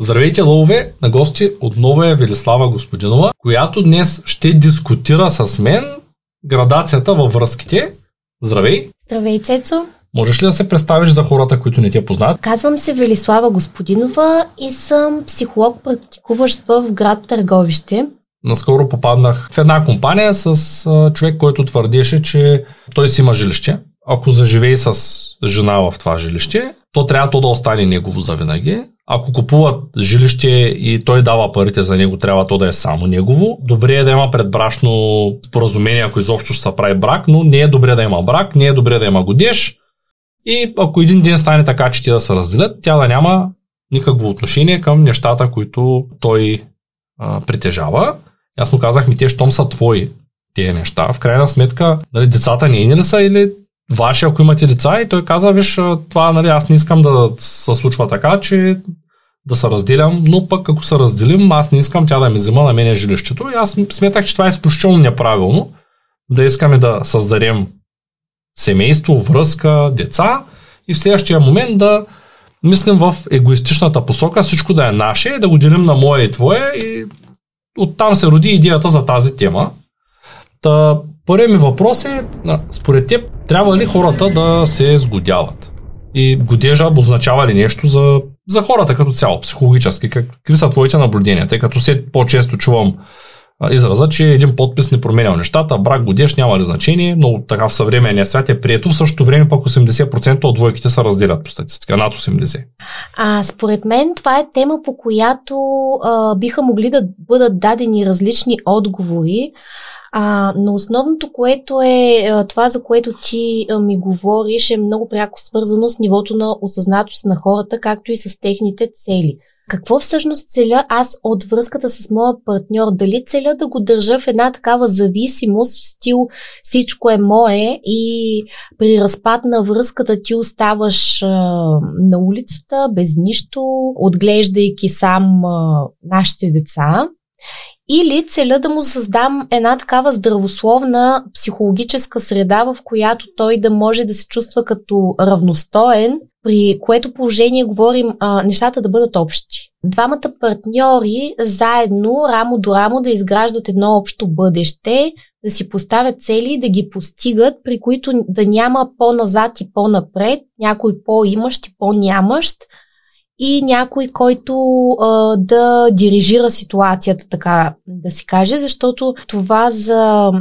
Здравейте, лъвове! На гости отново е Велислава Господинова, която днес ще дискутира с мен градацията във връзките. Здравей! Здравей, Цецо! Можеш ли да се представиш за хората, които не те познават? Казвам се Велислава Господинова и съм психолог, практикуващ в град Търговище. Наскоро попаднах в една компания с човек, който твърдеше, че той си има жилище. Ако заживее с жена в това жилище, то трябва то да остане негово завинаги. Ако купуват жилище и той дава парите за него, трябва то да е само негово. Добре е да има предбрашно споразумение, ако изобщо ще се прави брак, но не е добре да има брак, не е добре да има годеж. И ако един ден стане така, че те да се разделят, тя да няма никакво отношение към нещата, които той а, притежава. Аз му казах, ми те, щом са твои тези неща, в крайна сметка, нали, децата не е ли са или ваши, ако имате деца, и той каза, виж, това, нали, аз не искам да се случва така, че да се разделям, но пък ако се разделим, аз не искам тя да ми взима на мене жилището. И аз сметах, че това е изключително неправилно, да искаме да създадем семейство, връзка, деца и в следващия момент да мислим в егоистичната посока, всичко да е наше, да го делим на мое и твое и оттам се роди идеята за тази тема. Та, първият ми въпрос е, според теб, трябва ли хората да се сгодяват? И годежа означава ли нещо за, за хората като цяло, психологически? Какви са твоите наблюдения? Тъй като все по-често чувам израза, че един подпис не променял нещата, брак годеш няма ли значение, но така в съвременния свят е прието, в същото време пък 80% от двойките се разделят по статистика, над 80%. А, според мен това е тема, по която а, биха могли да бъдат дадени различни отговори. А, но основното, което е това, за което ти ми говориш, е много пряко свързано с нивото на осъзнатост на хората, както и с техните цели. Какво всъщност целя аз от връзката с моя партньор? Дали целя да го държа в една такава зависимост, стил всичко е мое и при разпад на връзката ти оставаш а, на улицата без нищо, отглеждайки сам а, нашите деца? Или целя да му създам една такава здравословна психологическа среда, в която той да може да се чувства като равностоен, при което положение говорим а, нещата да бъдат общи. Двамата партньори заедно, рамо до рамо, да изграждат едно общо бъдеще, да си поставят цели и да ги постигат, при които да няма по-назад и по-напред, някой по-имащ и по-нямащ, и някой, който а, да дирижира ситуацията, така да си каже, защото това за м-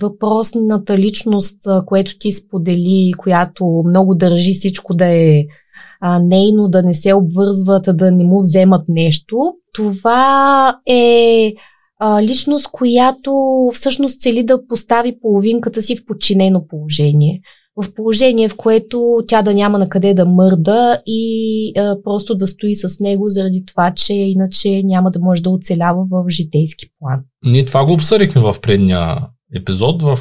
въпросната личност, което ти сподели, която много държи всичко да е а, нейно, да не се обвързват, да не му вземат нещо, това е а, личност, която всъщност цели да постави половинката си в подчинено положение в положение, в което тя да няма на къде да мърда и а, просто да стои с него заради това, че иначе няма да може да оцелява в житейски план. Ние това го обсъдихме в предния епизод, в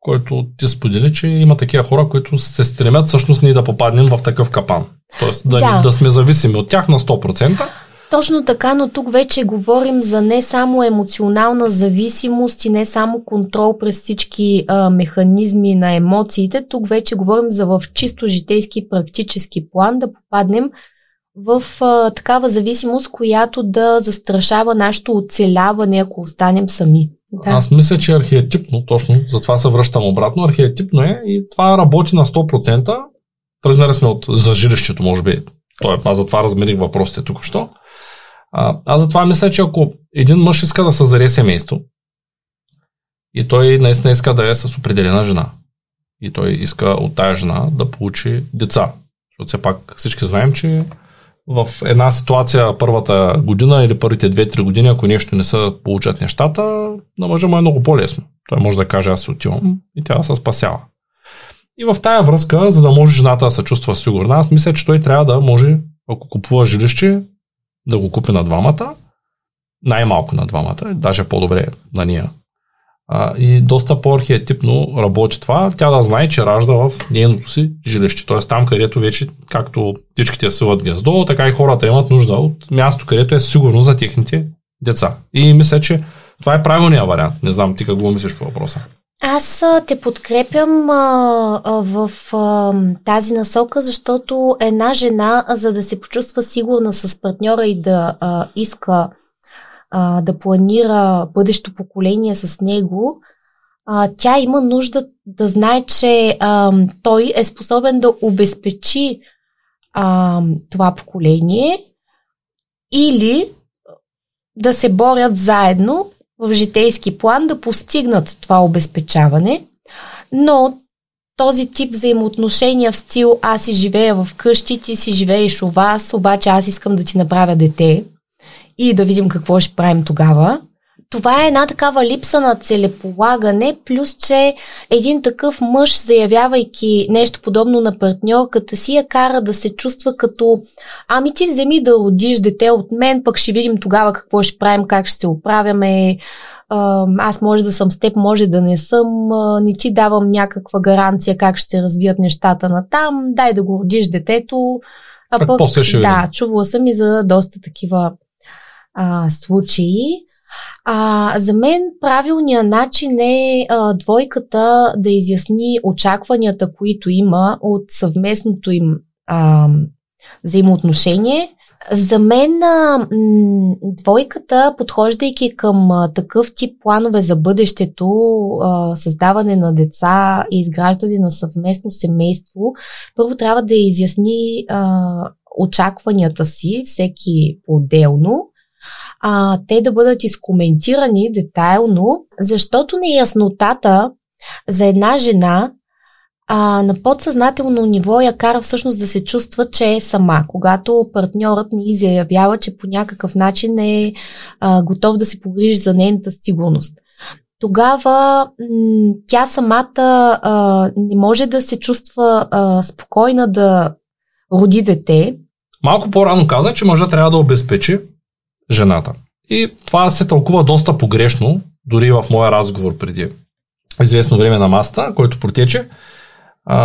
който ти сподели, че има такива хора, които се стремят всъщност ние да попаднем в такъв капан. Тоест да, да. да сме зависими от тях на 100%. Точно така, но тук вече говорим за не само емоционална зависимост и не само контрол през всички а, механизми на емоциите. Тук вече говорим за в чисто житейски практически план да попаднем в а, такава зависимост, която да застрашава нашето оцеляване, ако останем сами. Да. Аз мисля, че архетипно, точно, затова се връщам обратно, архетипно е и това работи на 100%. Тръгнали сме от за жилището, може би. Той, аз затова размерих въпросите тук що. А, аз затова мисля, че ако един мъж иска да създаде семейство и той наистина иска да е с определена жена и той иска от тая жена да получи деца, защото все пак всички знаем, че в една ситуация първата година или първите 2-3 години, ако нещо не се получат нещата, на мъжа му е много по-лесно. Той може да каже аз се отивам и тя се спасява. И в тая връзка, за да може жената да се чувства сигурна, аз мисля, че той трябва да може, ако купува жилище, да го купи на двамата, най-малко на двамата, даже по-добре на ния. А, и доста по-архетипно работи това, тя да знае, че ражда в нейното си жилище. Т.е. там, където вече, както птичките свиват гнездо, така и хората имат нужда от място, където е сигурно за техните деца. И мисля, че това е правилният вариант. Не знам ти какво мислиш по въпроса. Аз те подкрепям а, а, в а, тази насока, защото една жена, за да се почувства сигурна с партньора и да а, иска а, да планира бъдещо поколение с него, а, тя има нужда да знае, че а, той е способен да обезпечи а, това поколение или да се борят заедно в житейски план да постигнат това обезпечаване, но този тип взаимоотношения в стил аз си живея в къщи, ти си живееш у вас, обаче аз искам да ти направя дете и да видим какво ще правим тогава това е една такава липса на целеполагане, плюс че един такъв мъж, заявявайки нещо подобно на партньорката си, я кара да се чувства като ами ти вземи да родиш дете от мен, пък ще видим тогава какво ще правим, как ще се оправяме, аз може да съм с теб, може да не съм, не ти давам някаква гаранция как ще се развият нещата на там, дай да го родиш детето. А пък, да, чувала съм и за доста такива а, случаи. А, за мен правилният начин е а, двойката да изясни очакванията, които има от съвместното им а, взаимоотношение. За мен а, двойката, подхождайки към а, такъв тип планове за бъдещето, а, създаване на деца и изграждане на съвместно семейство, първо трябва да изясни очакванията си, всеки по-отделно а, те да бъдат изкоментирани детайлно, защото неяснотата за една жена а, на подсъзнателно ниво я кара всъщност да се чувства, че е сама. Когато партньорът ни изявява, че по някакъв начин е а, готов да се погрижи за нейната сигурност. Тогава м- тя самата а, не може да се чувства а, спокойна да роди дете. Малко по-рано каза, че мъжа трябва да обезпечи жената. И това се тълкува доста погрешно, дори в моя разговор преди известно време на маста, който протече.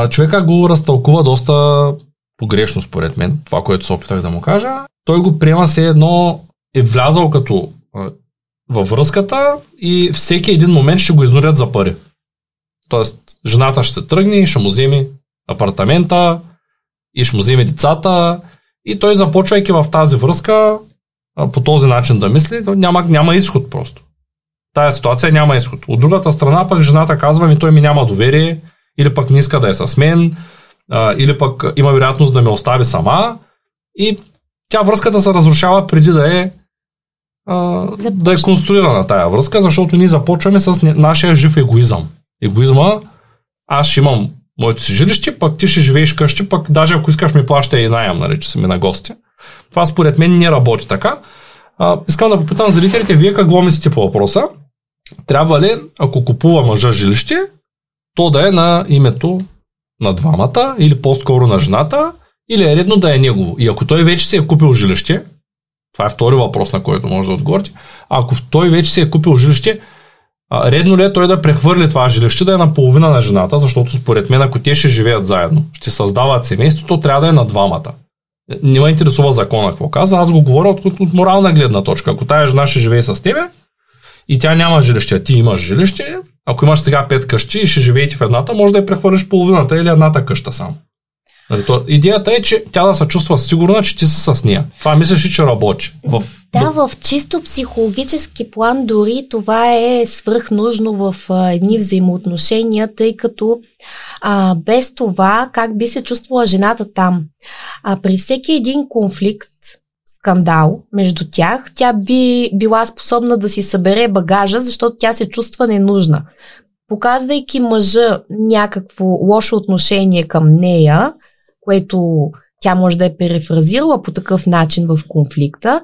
човека го разтълкува доста погрешно, според мен, това, което се опитах да му кажа. Той го приема се едно е влязал като във връзката и всеки един момент ще го изнурят за пари. Тоест, жената ще се тръгне ще му вземе апартамента и ще му вземе децата и той започвайки в тази връзка по този начин да мисли, то няма, няма изход просто. Тая ситуация няма изход. От другата страна пък жената казва ми той ми няма доверие, или пък не иска да е с мен, или пък има вероятност да ме остави сама и тя връзката се разрушава преди да е а, да е конструирана тая връзка, защото ние започваме с нашия жив егоизъм. Егоизма, аз ще имам моето си жилище, пък ти ще живееш къщи, пък даже ако искаш ми плаща и найем, нали, че си ми на гости. Това според мен не работи така. А, искам да попитам зрителите, вие какво мислите по въпроса? Трябва ли, ако купува мъжа жилище, то да е на името на двамата или по-скоро на жената, или е редно да е негово. И ако той вече си е купил жилище, това е втори въпрос, на който може да отговорите, ако той вече си е купил жилище, редно ли е той да прехвърли това жилище да е на половина на жената, защото според мен, ако те ще живеят заедно, ще създават семейство, то трябва да е на двамата не ме интересува закона какво казва, аз го говоря от, от морална гледна точка. Ако тая жена ще живее с тебе и тя няма жилище, а ти имаш жилище, ако имаш сега пет къщи и ще живеете в едната, може да я прехвърлиш половината или едната къща само. Нали, идеята е, че тя да се чувства сигурна, че ти си с нея. Това мислиш, че работи. В... Да, в чисто психологически план дори това е свръхнужно в а, едни взаимоотношения, тъй като а, без това как би се чувствала жената там. А при всеки един конфликт, скандал между тях, тя би била способна да си събере багажа, защото тя се чувства ненужна. Показвайки мъжа някакво лошо отношение към нея, което тя може да е перефразирала по такъв начин в конфликта,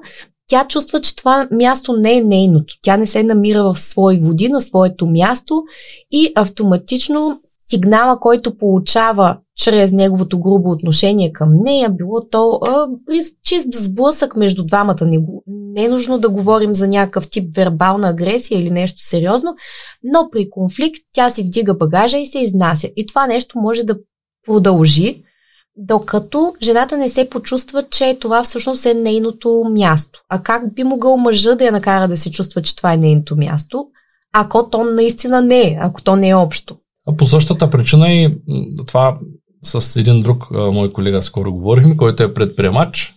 тя чувства, че това място не е нейното. Тя не се намира в свои води, на своето място и автоматично сигнала, който получава чрез неговото грубо отношение към нея, било то а, чист сблъсък между двамата. Не, не е нужно да говорим за някакъв тип вербална агресия или нещо сериозно, но при конфликт тя си вдига багажа и се изнася. И това нещо може да продължи докато жената не се почувства, че това всъщност е нейното място. А как би могъл мъжа да я накара да се чувства, че това е нейното място? ако то наистина не е, ако то не е общо. А по същата причина и това с един друг мой колега скоро говорихме, който е предприемач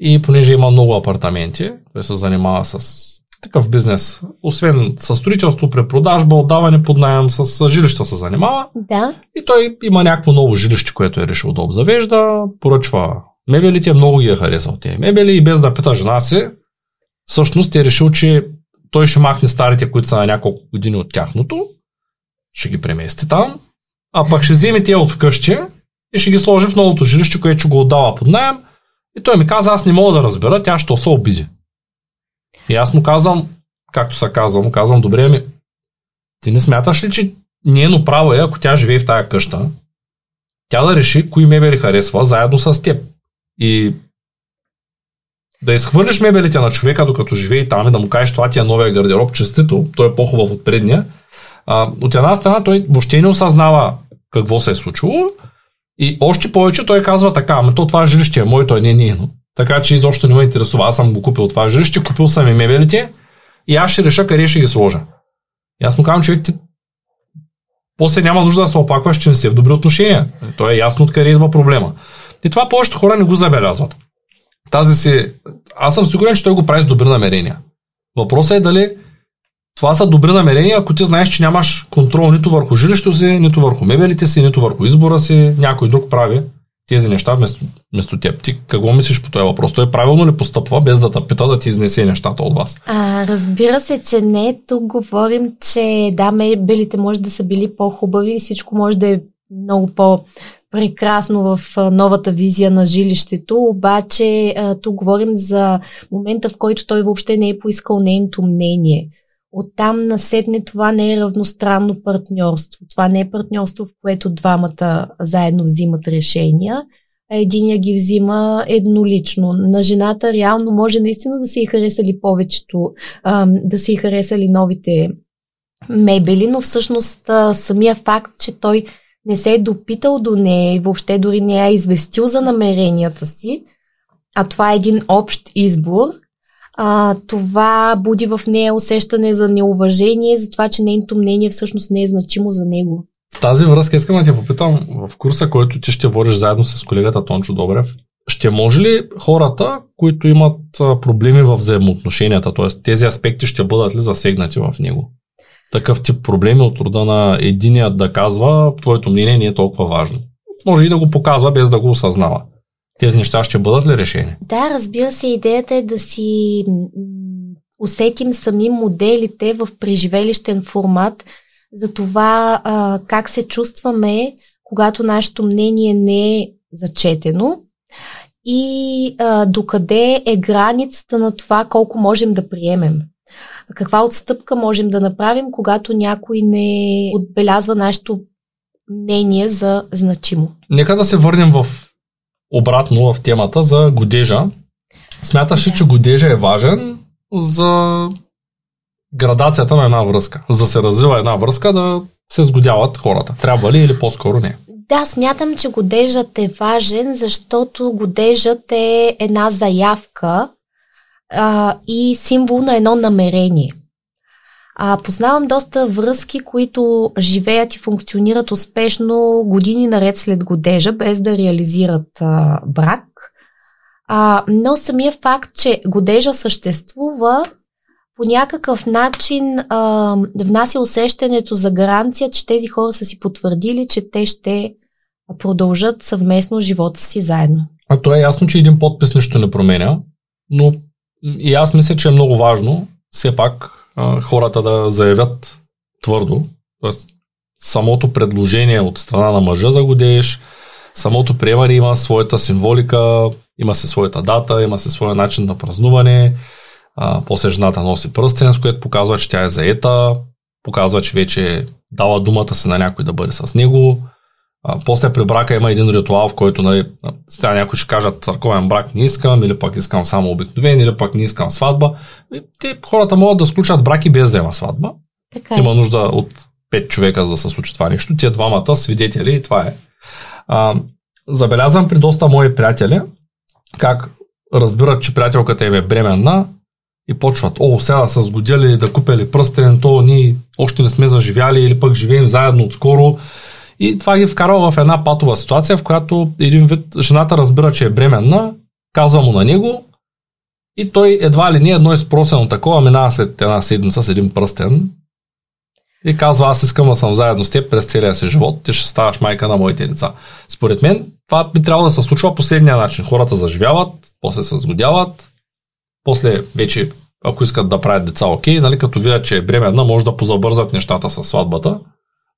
и понеже има много апартаменти, той се занимава с такъв бизнес. Освен с строителство, препродажба, отдаване под найем, с жилища се занимава. Да. И той има някакво ново жилище, което е решил да обзавежда, поръчва мебелите, много ги е харесал тези мебели и без да пита жена си, всъщност е решил, че той ще махне старите, които са на няколко години от тяхното, ще ги премести там, а пък ще вземе тия от вкъщи и ще ги сложи в новото жилище, което ще го отдава под найем. И той ми каза, аз не мога да разбера, тя ще се обиди. И аз му казвам, както се казва, му казвам, добре ми, ти не смяташ ли, че нейно право е, ако тя живее в тая къща, тя да реши кои мебели харесва заедно с теб. И да изхвърлиш мебелите на човека, докато живее там и да му кажеш това ти е новия гардероб, честито, той е по-хубав от предния. А, от една страна той въобще не осъзнава какво се е случило и още повече той казва така, ами то това жилище е моето, а не нейно. Така че изобщо не ме интересува. Аз съм го купил това жилище, купил съм и мебелите и аз ще реша къде ще ги сложа. И аз му казвам, човек, ти после няма нужда да се опакваш, че не си в добри отношения. То е ясно откъде идва проблема. И това повечето хора не го забелязват. Тази си... Аз съм сигурен, че той го прави с добри намерения. Въпросът е дали това са добри намерения, ако ти знаеш, че нямаш контрол нито върху жилището си, нито върху мебелите си, нито върху избора си, някой друг прави тези неща вместо, вместо теб. Ти какво мислиш по този въпрос? Той правилно ли постъпва, без да те пита да ти изнесе нещата от вас? А, разбира се, че не. Тук говорим, че да, мебелите може да са били по-хубави и всичко може да е много по- прекрасно в новата визия на жилището, обаче тук говорим за момента, в който той въобще не е поискал нейното мнение. Оттам наседне това не е равностранно партньорство. Това не е партньорство, в което двамата заедно взимат решения, а единия ги взима еднолично. На жената реално може наистина да се и харесали повечето, да се и харесали новите мебели, но всъщност самия факт, че той не се е допитал до нея и въобще дори не е известил за намеренията си, а това е един общ избор, а, това буди в нея усещане за неуважение, за това, че нейното мнение всъщност не е значимо за него. В тази връзка искам да те попитам, в курса, който ти ще водиш заедно с колегата Тончо Добрев, ще може ли хората, които имат проблеми в взаимоотношенията, т.е. тези аспекти ще бъдат ли засегнати в него? Такъв тип проблеми от рода на единият да казва, твоето мнение не е толкова важно. Може и да го показва без да го осъзнава. Тези неща ще бъдат ли решени? Да, разбира се, идеята е да си усетим сами моделите в преживелищен формат за това а, как се чувстваме, когато нашето мнение не е зачетено и а, докъде е границата на това колко можем да приемем. Каква отстъпка можем да направим, когато някой не отбелязва нашето мнение за значимо. Нека да се върнем в обратно в темата за годежа. Смяташ ли, да. че годежа е важен за градацията на една връзка? За да се развива една връзка, да се сгодяват хората. Трябва ли или по-скоро не? Да, смятам, че годежът е важен, защото годежът е една заявка а, и символ на едно намерение. А, познавам доста връзки, които живеят и функционират успешно години наред след годежа, без да реализират а, брак. А, но самия факт, че годежа съществува, по някакъв начин а, внася усещането за гаранция, че тези хора са си потвърдили, че те ще продължат съвместно живота си заедно. А то е ясно, че един подпис нищо не променя, но и аз мисля, че е много важно все пак хората да заявят твърдо. Тоест, самото предложение от страна на мъжа за годеж, самото приемане има своята символика, има се своята дата, има се своя начин на празнуване. А, после жената носи пръстен, с което показва, че тя е заета, показва, че вече дава думата си на някой да бъде с него. А, после при брака има един ритуал, в който нали, сега някой ще кажат църковен брак не искам, или пък искам само обикновен, или пък не искам сватба. И те хората могат да сключат браки без да има сватба. Така е. Има нужда от пет човека за да се случи това нещо. Тия двамата свидетели и това е. А, забелязвам при доста мои приятели как разбират, че приятелката им е бременна и почват, о, сега са сгодили да купили пръстен, то ние още не сме заживяли или пък живеем заедно отскоро. И това ги вкарва в една патова ситуация, в която един вид жената разбира, че е бременна, казва му на него и той едва ли не едно изпросено такова минава след една седмица с един пръстен и казва, аз искам да съм заедно с теб през целия си живот, ти ще ставаш майка на моите деца. Според мен това би трябвало да се случва последния начин. Хората заживяват, после се сгодяват, после вече, ако искат да правят деца, окей, нали, като видят, че е бременна, може да позабързат нещата с сватбата.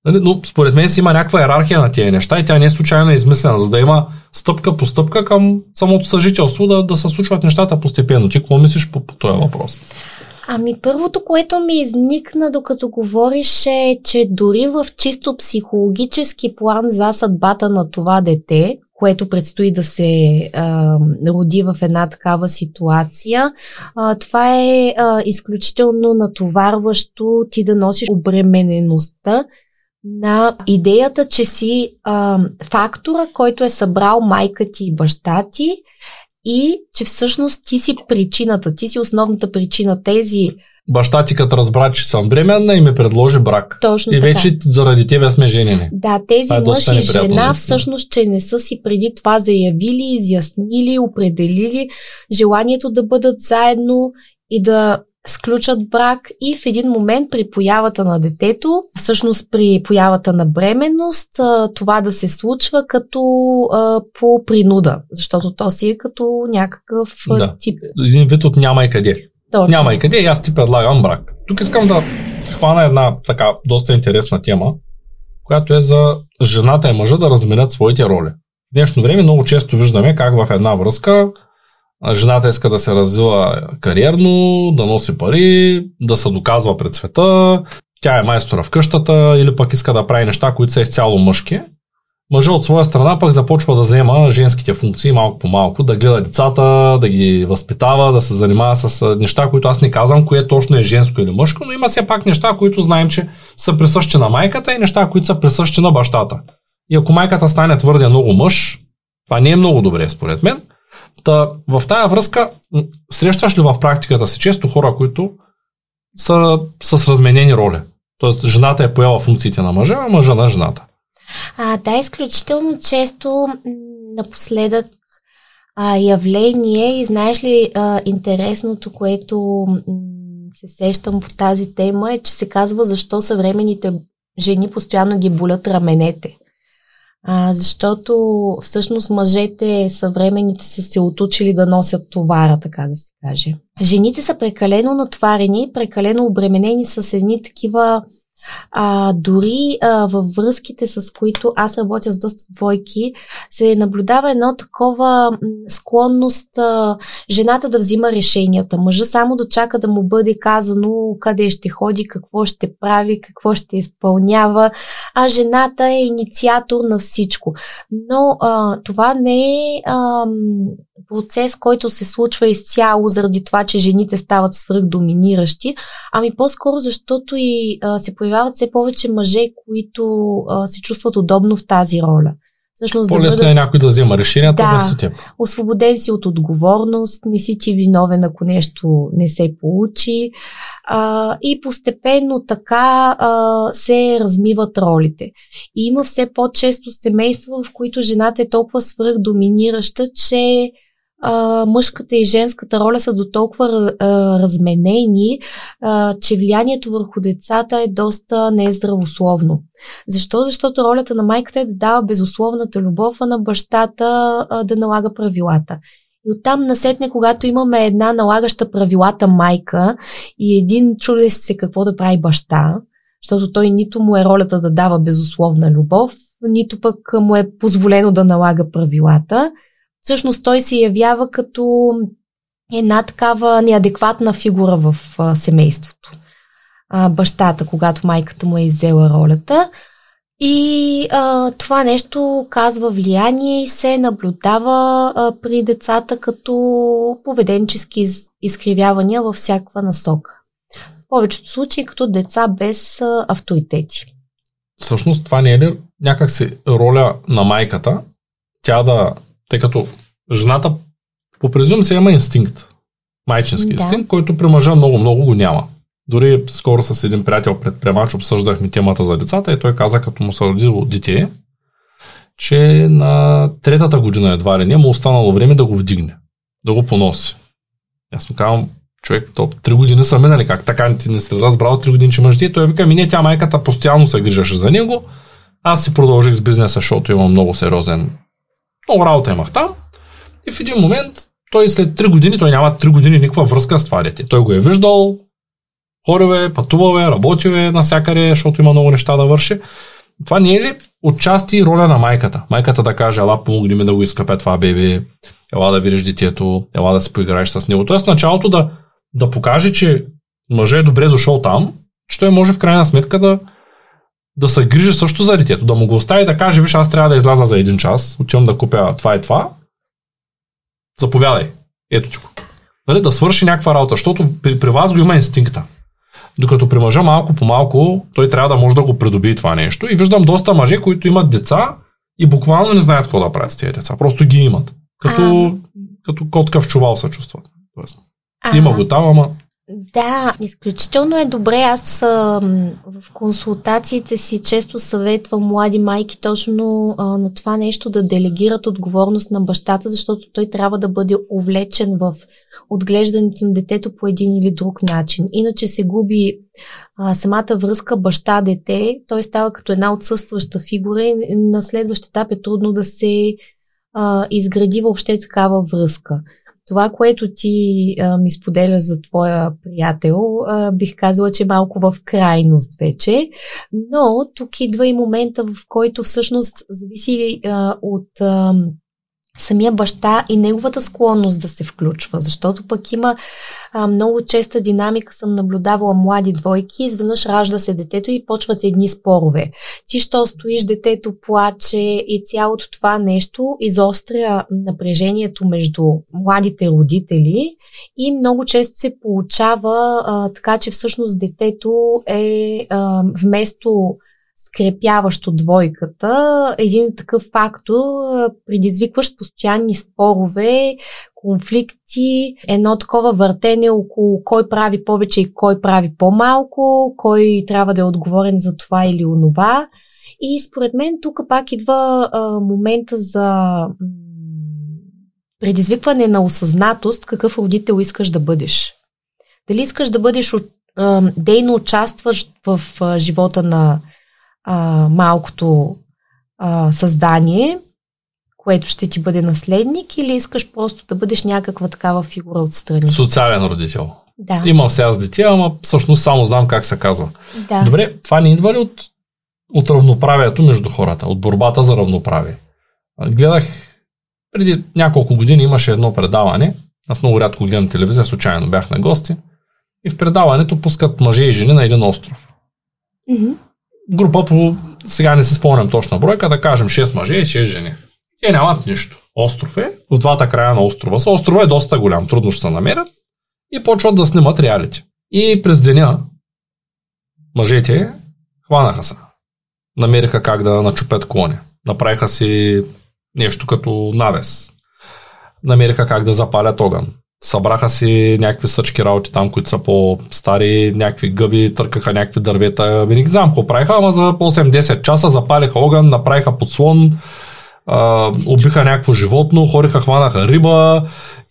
Нали, но според мен си има някаква иерархия на тези неща и тя не е случайно измислена, за да има стъпка по стъпка към самото съжителство, да, да се случват нещата постепенно. Ти какво мислиш по, по този въпрос? Ами първото, което ми изникна докато говориш е, че дори в чисто психологически план за съдбата на това дете, което предстои да се а, роди в една такава ситуация. А, това е а, изключително натоварващо ти да носиш обременеността на идеята, че си а, фактора, който е събрал майка ти и баща ти и че всъщност ти си причината, ти си основната причина. Тези Баща ти като разбра, че съм бременна и ми предложи брак. Точно и така. вече заради тебе сме женени. Да, тези е мъж и жена всъщност, че не са си преди това заявили, изяснили, определили желанието да бъдат заедно и да сключат брак и в един момент при появата на детето, всъщност при появата на бременност, това да се случва като по принуда, защото то си е като някакъв Да. тип. Един вид от няма и къде. Точно. Няма и къде и аз ти предлагам брак. Тук искам да хвана една така доста интересна тема, която е за жената и мъжа да разменят своите роли. В днешно време много често виждаме как в една връзка жената иска да се развива кариерно, да носи пари, да се доказва пред света, тя е майстора в къщата или пък иска да прави неща, които са изцяло мъжки. Мъжа от своя страна пък започва да взема женските функции малко по малко, да гледа децата, да ги възпитава, да се занимава с неща, които аз не казвам, кое точно е женско или мъжко, но има все пак неща, които знаем, че са присъщи на майката и неща, които са присъщи на бащата. И ако майката стане твърде много мъж, това не е много добре, според мен. Та, в тая връзка, срещаш ли в практиката си често хора, които са с разменени роли? Тоест, жената е поела функциите на мъжа, а мъжа на жената. А, да, изключително често напоследък а, явление и знаеш ли а, интересното, което се сещам по тази тема е, че се казва защо съвременните жени постоянно ги болят раменете. А, защото всъщност мъжете съвременните са се отучили да носят товара, така да се каже. Жените са прекалено натоварени, прекалено обременени с едни такива а, дори а, във връзките, с които аз работя с доста двойки, се наблюдава едно такова склонност а, жената да взима решенията. Мъжа само да чака да му бъде казано къде ще ходи, какво ще прави, какво ще изпълнява, а жената е инициатор на всичко. Но а, това не е а, процес, който се случва изцяло заради това, че жените стават свръхдоминиращи, ами по-скоро защото и а, се появяват все повече мъже, които а, се чувстват удобно в тази роля. Всъщност да По-лесно бъдат е някой да взема решенията Да. вместо теб. освободен си от отговорност, не си ти виновен, ако нещо не се получи. А, и постепенно така а, се размиват ролите. И има все по-често семейства, в които жената е толкова свръхдоминираща, че а, мъжката и женската роля са до толкова разменени, а, че влиянието върху децата е доста нездравословно. Защо? Защото ролята на майката е да дава безусловната любов, а на бащата а, да налага правилата. И оттам насетне, когато имаме една налагаща правилата майка и един чудещ се какво да прави баща, защото той нито му е ролята да дава безусловна любов, нито пък му е позволено да налага правилата, всъщност той се явява като една такава неадекватна фигура в а, семейството. А, бащата, когато майката му е иззела ролята. И а, това нещо казва влияние и се наблюдава а, при децата като поведенчески из, изкривявания във всякаква насока. В повечето случаи като деца без а, авторитети. Всъщност това не е ли някакси роля на майката, тя да, тъй като жената по презумция има инстинкт. Майчински Да. инстинкт, който при мъжа много-много го няма. Дори скоро с един приятел предприемач обсъждахме темата за децата и той каза, като му се родило дете, че на третата година едва ли не му е останало време да го вдигне, да го поноси. Аз му казвам, човек, то три години са минали, как така ти не си разбрал три години, че мъж ти е?» Той вика, ми не, тя майката постоянно се грижаше за него. Аз си продължих с бизнеса, защото имам много сериозен, много работа имах там. И в един момент, той след три години, той няма три години никаква връзка с това дете. Той го е виждал, ходил е, пътувал е, работил е защото има много неща да върши. Това не е ли отчасти роля на майката? Майката да каже, ела помогни ми да го изкъпя това бебе, ела да видиш детето, ела да се поиграеш с него. Тоест началото да, да покаже, че мъжът е добре дошъл там, че той може в крайна сметка да, да се грижи също за детето, да му го остави да каже, виж, аз трябва да изляза за един час, отивам да купя това и това, заповядай, ето ти го. Нали, да свърши някаква работа, защото при, при вас го има инстинкта. Докато при мъжа малко по малко той трябва да може да го придобие това нещо. И виждам доста мъже, които имат деца и буквално не знаят какво да правят с тези деца. Просто ги имат. Като, като котка в чувал се чувстват. Тоест, А, има го там, ама Да, изключително е добре. Аз в консултациите си често съветвам млади майки точно а, на това нещо да делегират отговорност на бащата, защото той трябва да бъде увлечен в отглеждането на детето по един или друг начин. Иначе се губи а, самата връзка баща-дете, той става като една отсъстваща фигура и на следващ етап е трудно да се а, изгради въобще такава връзка. Това, което ти а, ми споделя за твоя приятел, а, бих казала, че е малко в крайност вече. Но тук идва и момента, в който всъщност зависи а, от а, самия баща и неговата склонност да се включва, защото пък има а, много честа динамика, съм наблюдавала млади двойки, изведнъж ражда се детето и почват едни спорове. Ти що стоиш, детето плаче и цялото това нещо изостря напрежението между младите родители и много често се получава а, така, че всъщност детето е а, вместо скрепяващо двойката, един такъв фактор, предизвикващ постоянни спорове, конфликти, едно такова въртене около кой прави повече и кой прави по-малко, кой трябва да е отговорен за това или онова. И според мен тук пак идва а, момента за предизвикване на осъзнатост какъв родител искаш да бъдеш. Дали искаш да бъдеш дейно участващ в живота на а, малкото а, създание, което ще ти бъде наследник, или искаш просто да бъдеш някаква такава фигура отстрани. социален родител. Да. Имам сега с дете, ама всъщност само знам как се казва. да. Добре, това не идва ли от, от равноправието между хората, от борбата за равноправие? Гледах, преди няколко години имаше едно предаване, аз много рядко гледам телевизия, случайно бях на гости, и в предаването пускат мъже и жени на един остров. Мгм. Група по, сега не се спомням точна бройка, да кажем 6 мъже и 6 жени. Те нямат нищо. Остров е, в двата края на острова са. Острова е доста голям, трудно ще се намерят и почват да снимат реалити. И през деня мъжете хванаха се. Намериха как да начупят клони. Направиха си нещо като навес. Намериха как да запалят огън. Събраха си някакви съчки работи там, които са по-стари, някакви гъби, търкаха някакви дървета. Не ги знам какво правиха, ама за 8-10 часа запалиха огън, направиха подслон, а, убиха някакво животно, хориха, хванаха риба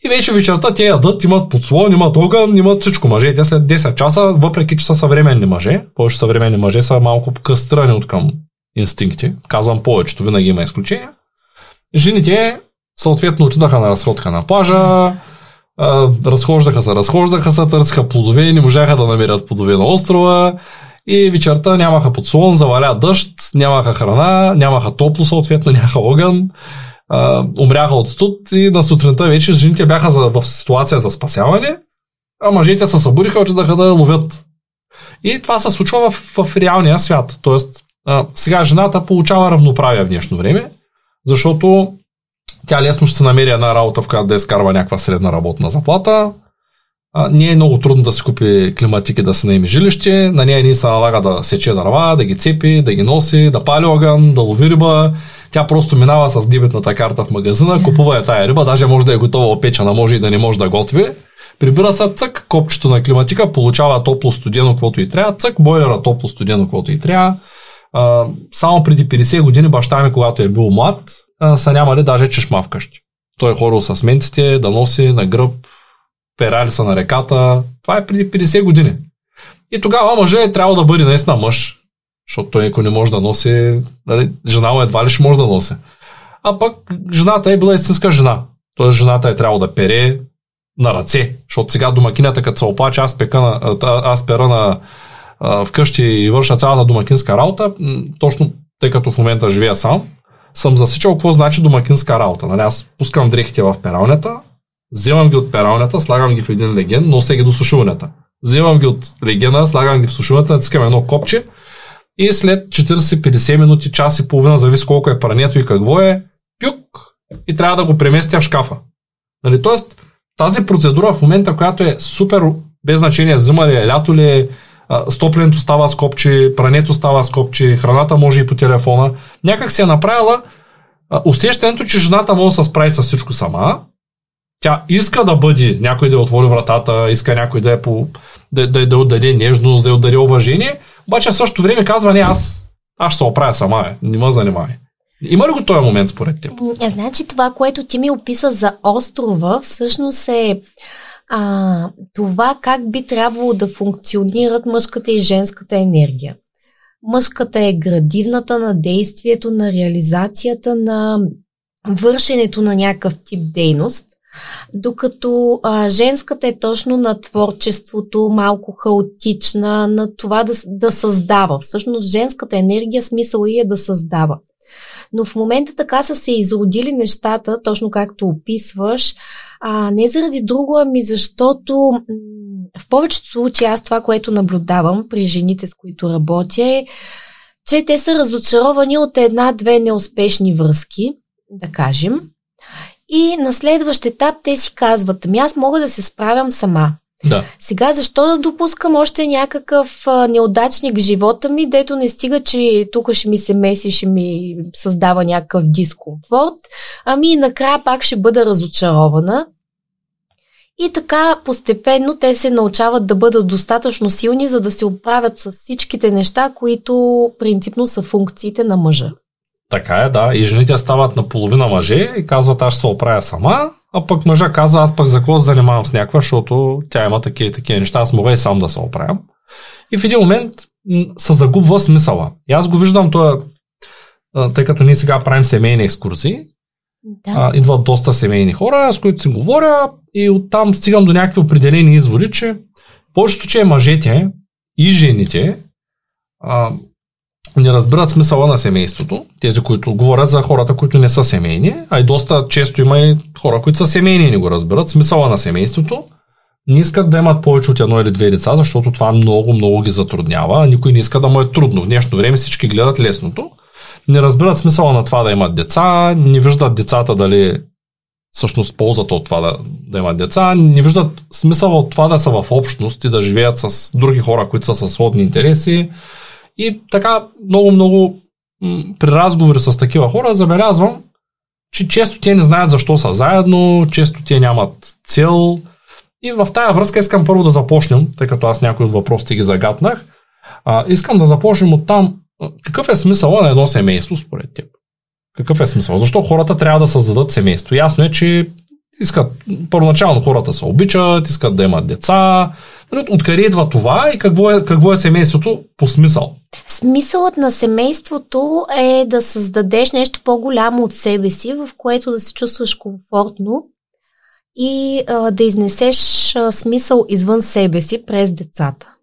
и вече вечерта те ядат, имат подслон, имат огън, имат всичко. Мъжете след 10 часа, въпреки че са съвременни мъже, повече съвременни мъже са малко кастрани от към инстинкти. Казвам повечето, винаги има изключения. Жените съответно отидаха на разходка на плажа, разхождаха се, разхождаха се, търсиха плодове, не можаха да намерят плодове на острова и вечерта нямаха подслон, заваля дъжд, нямаха храна, нямаха топло съответно, нямаха огън, а, умряха от студ и на сутринта вече жените бяха за, в ситуация за спасяване, а мъжете се събудиха отидаха да ловят. И това се случва в, в реалния свят. Тоест, а, сега жената получава равноправие в днешно време, защото тя лесно ще се намери една работа, в която да изкарва някаква средна работна заплата. А, не е много трудно да си купи климатики, да се наеми жилище. На нея ни се налага да сече дърва, да ги цепи, да ги носи, да пали огън, да лови риба. Тя просто минава с дебетната карта в магазина, купува е тая риба, даже може да е готова опечена, може и да не може да готви. Прибира се цък, копчето на климатика, получава топло студено, каквото и трябва, цък, бойлера топло студено, каквото и трябва. А, само преди 50 години баща ми, когато е бил млад, са нямали даже чешма вкъщи. Той е хорил с менците, да носи на гръб, перали са на реката. Това е преди 50 години. И тогава мъжът е трябвало да бъде наистина мъж, защото той ако не може да носи, нали, жена му едва ли ще може да носи. А пък жената е била истинска жена. Тоест жената е трябвало да пере на ръце, защото сега домакинята като се оплаче, аз, пека на, аз пера на, вкъщи и върша цялата домакинска работа, точно тъй като в момента живея сам, съм засичал какво значи домакинска работа. Нали, аз пускам дрехите в пералнята, вземам ги от пералнята, слагам ги в един леген, нося ги до сушуването. Вземам ги от легена, слагам ги в сушуването, натискам едно копче и след 40-50 минути, час и половина, зависи колко е прането и какво е, пюк и трябва да го преместя в шкафа. Нали, тоест, тази процедура в момента, която е супер без значение, зима ли е, лято ли е, стопленето става с копче, прането става с копче, храната може и по телефона, някак се е направила усещането, че жената може да се справи с всичко сама, тя иска да бъде, някой да отвори вратата, иска някой да, е по, да, да, да отдаде нежност, да отдаде уважение, обаче в същото време казва, не, аз, аз ще се оправя сама, е, не ме занимай. Има ли го този момент според теб? Значи това, което ти ми описа за острова, всъщност е а, това как би трябвало да функционират мъжката и женската енергия. Мъжката е градивната на действието, на реализацията, на вършенето на някакъв тип дейност, докато а, женската е точно на творчеството, малко хаотична, на това да, да създава. Всъщност женската енергия смисъл и е да създава. Но в момента така са се изродили нещата, точно както описваш, а, не заради друго, ами защото в повечето случаи аз това, което наблюдавам при жените, с които работя е, че те са разочаровани от една-две неуспешни връзки, да кажем. И на следващ етап те си казват, ами аз мога да се справям сама. Да. Сега защо да допускам още някакъв а, неудачник в живота ми, дето не стига, че тук ще ми се меси, ще ми създава някакъв дискомфорт, ами накрая пак ще бъда разочарована. И така постепенно те се научават да бъдат достатъчно силни, за да се оправят с всичките неща, които принципно са функциите на мъжа. Така е, да. И жените стават на половина мъже и казват, аз ще се оправя сама, а пък мъжа казва, аз пък за какво се занимавам с някаква, защото тя има такива и такива неща, аз мога и сам да се оправям. И в един момент се загубва смисъла. И аз го виждам това, тъй като ние сега правим семейни екскурзии, да. а, идват доста семейни хора, с които си говоря и оттам стигам до някакви определени изводи, че повечето, че мъжете и жените а, не разбират смисъла на семейството, тези, които говорят за хората, които не са семейни, а и доста често има и хора, които са семейни и не го разбират, смисъла на семейството, не искат да имат повече от едно или две деца, защото това много, много ги затруднява. Никой не иска да му е трудно. В днешно време всички гледат лесното. Не разбират смисъла на това да имат деца, не виждат децата дали всъщност ползата от това да, да имат деца, не виждат смисъла от това да са в общност и да живеят с други хора, които са със сходни интереси и така много-много при разговори с такива хора забелязвам, че често те не знаят защо са заедно, често те нямат цел. И в тая връзка искам първо да започнем, тъй като аз някои от въпросите ги загатнах. А, искам да започнем от там. Какъв е смисъла на едно семейство според теб? Какъв е смисъл? Защо хората трябва да създадат семейство? Ясно е, че искат, първоначално хората се обичат, искат да имат деца, откъде идва това и какво е, какво е семейството по смисъл? Смисълът на семейството е да създадеш нещо по-голямо от себе си, в което да се чувстваш комфортно и а, да изнесеш а, смисъл извън себе си през децата.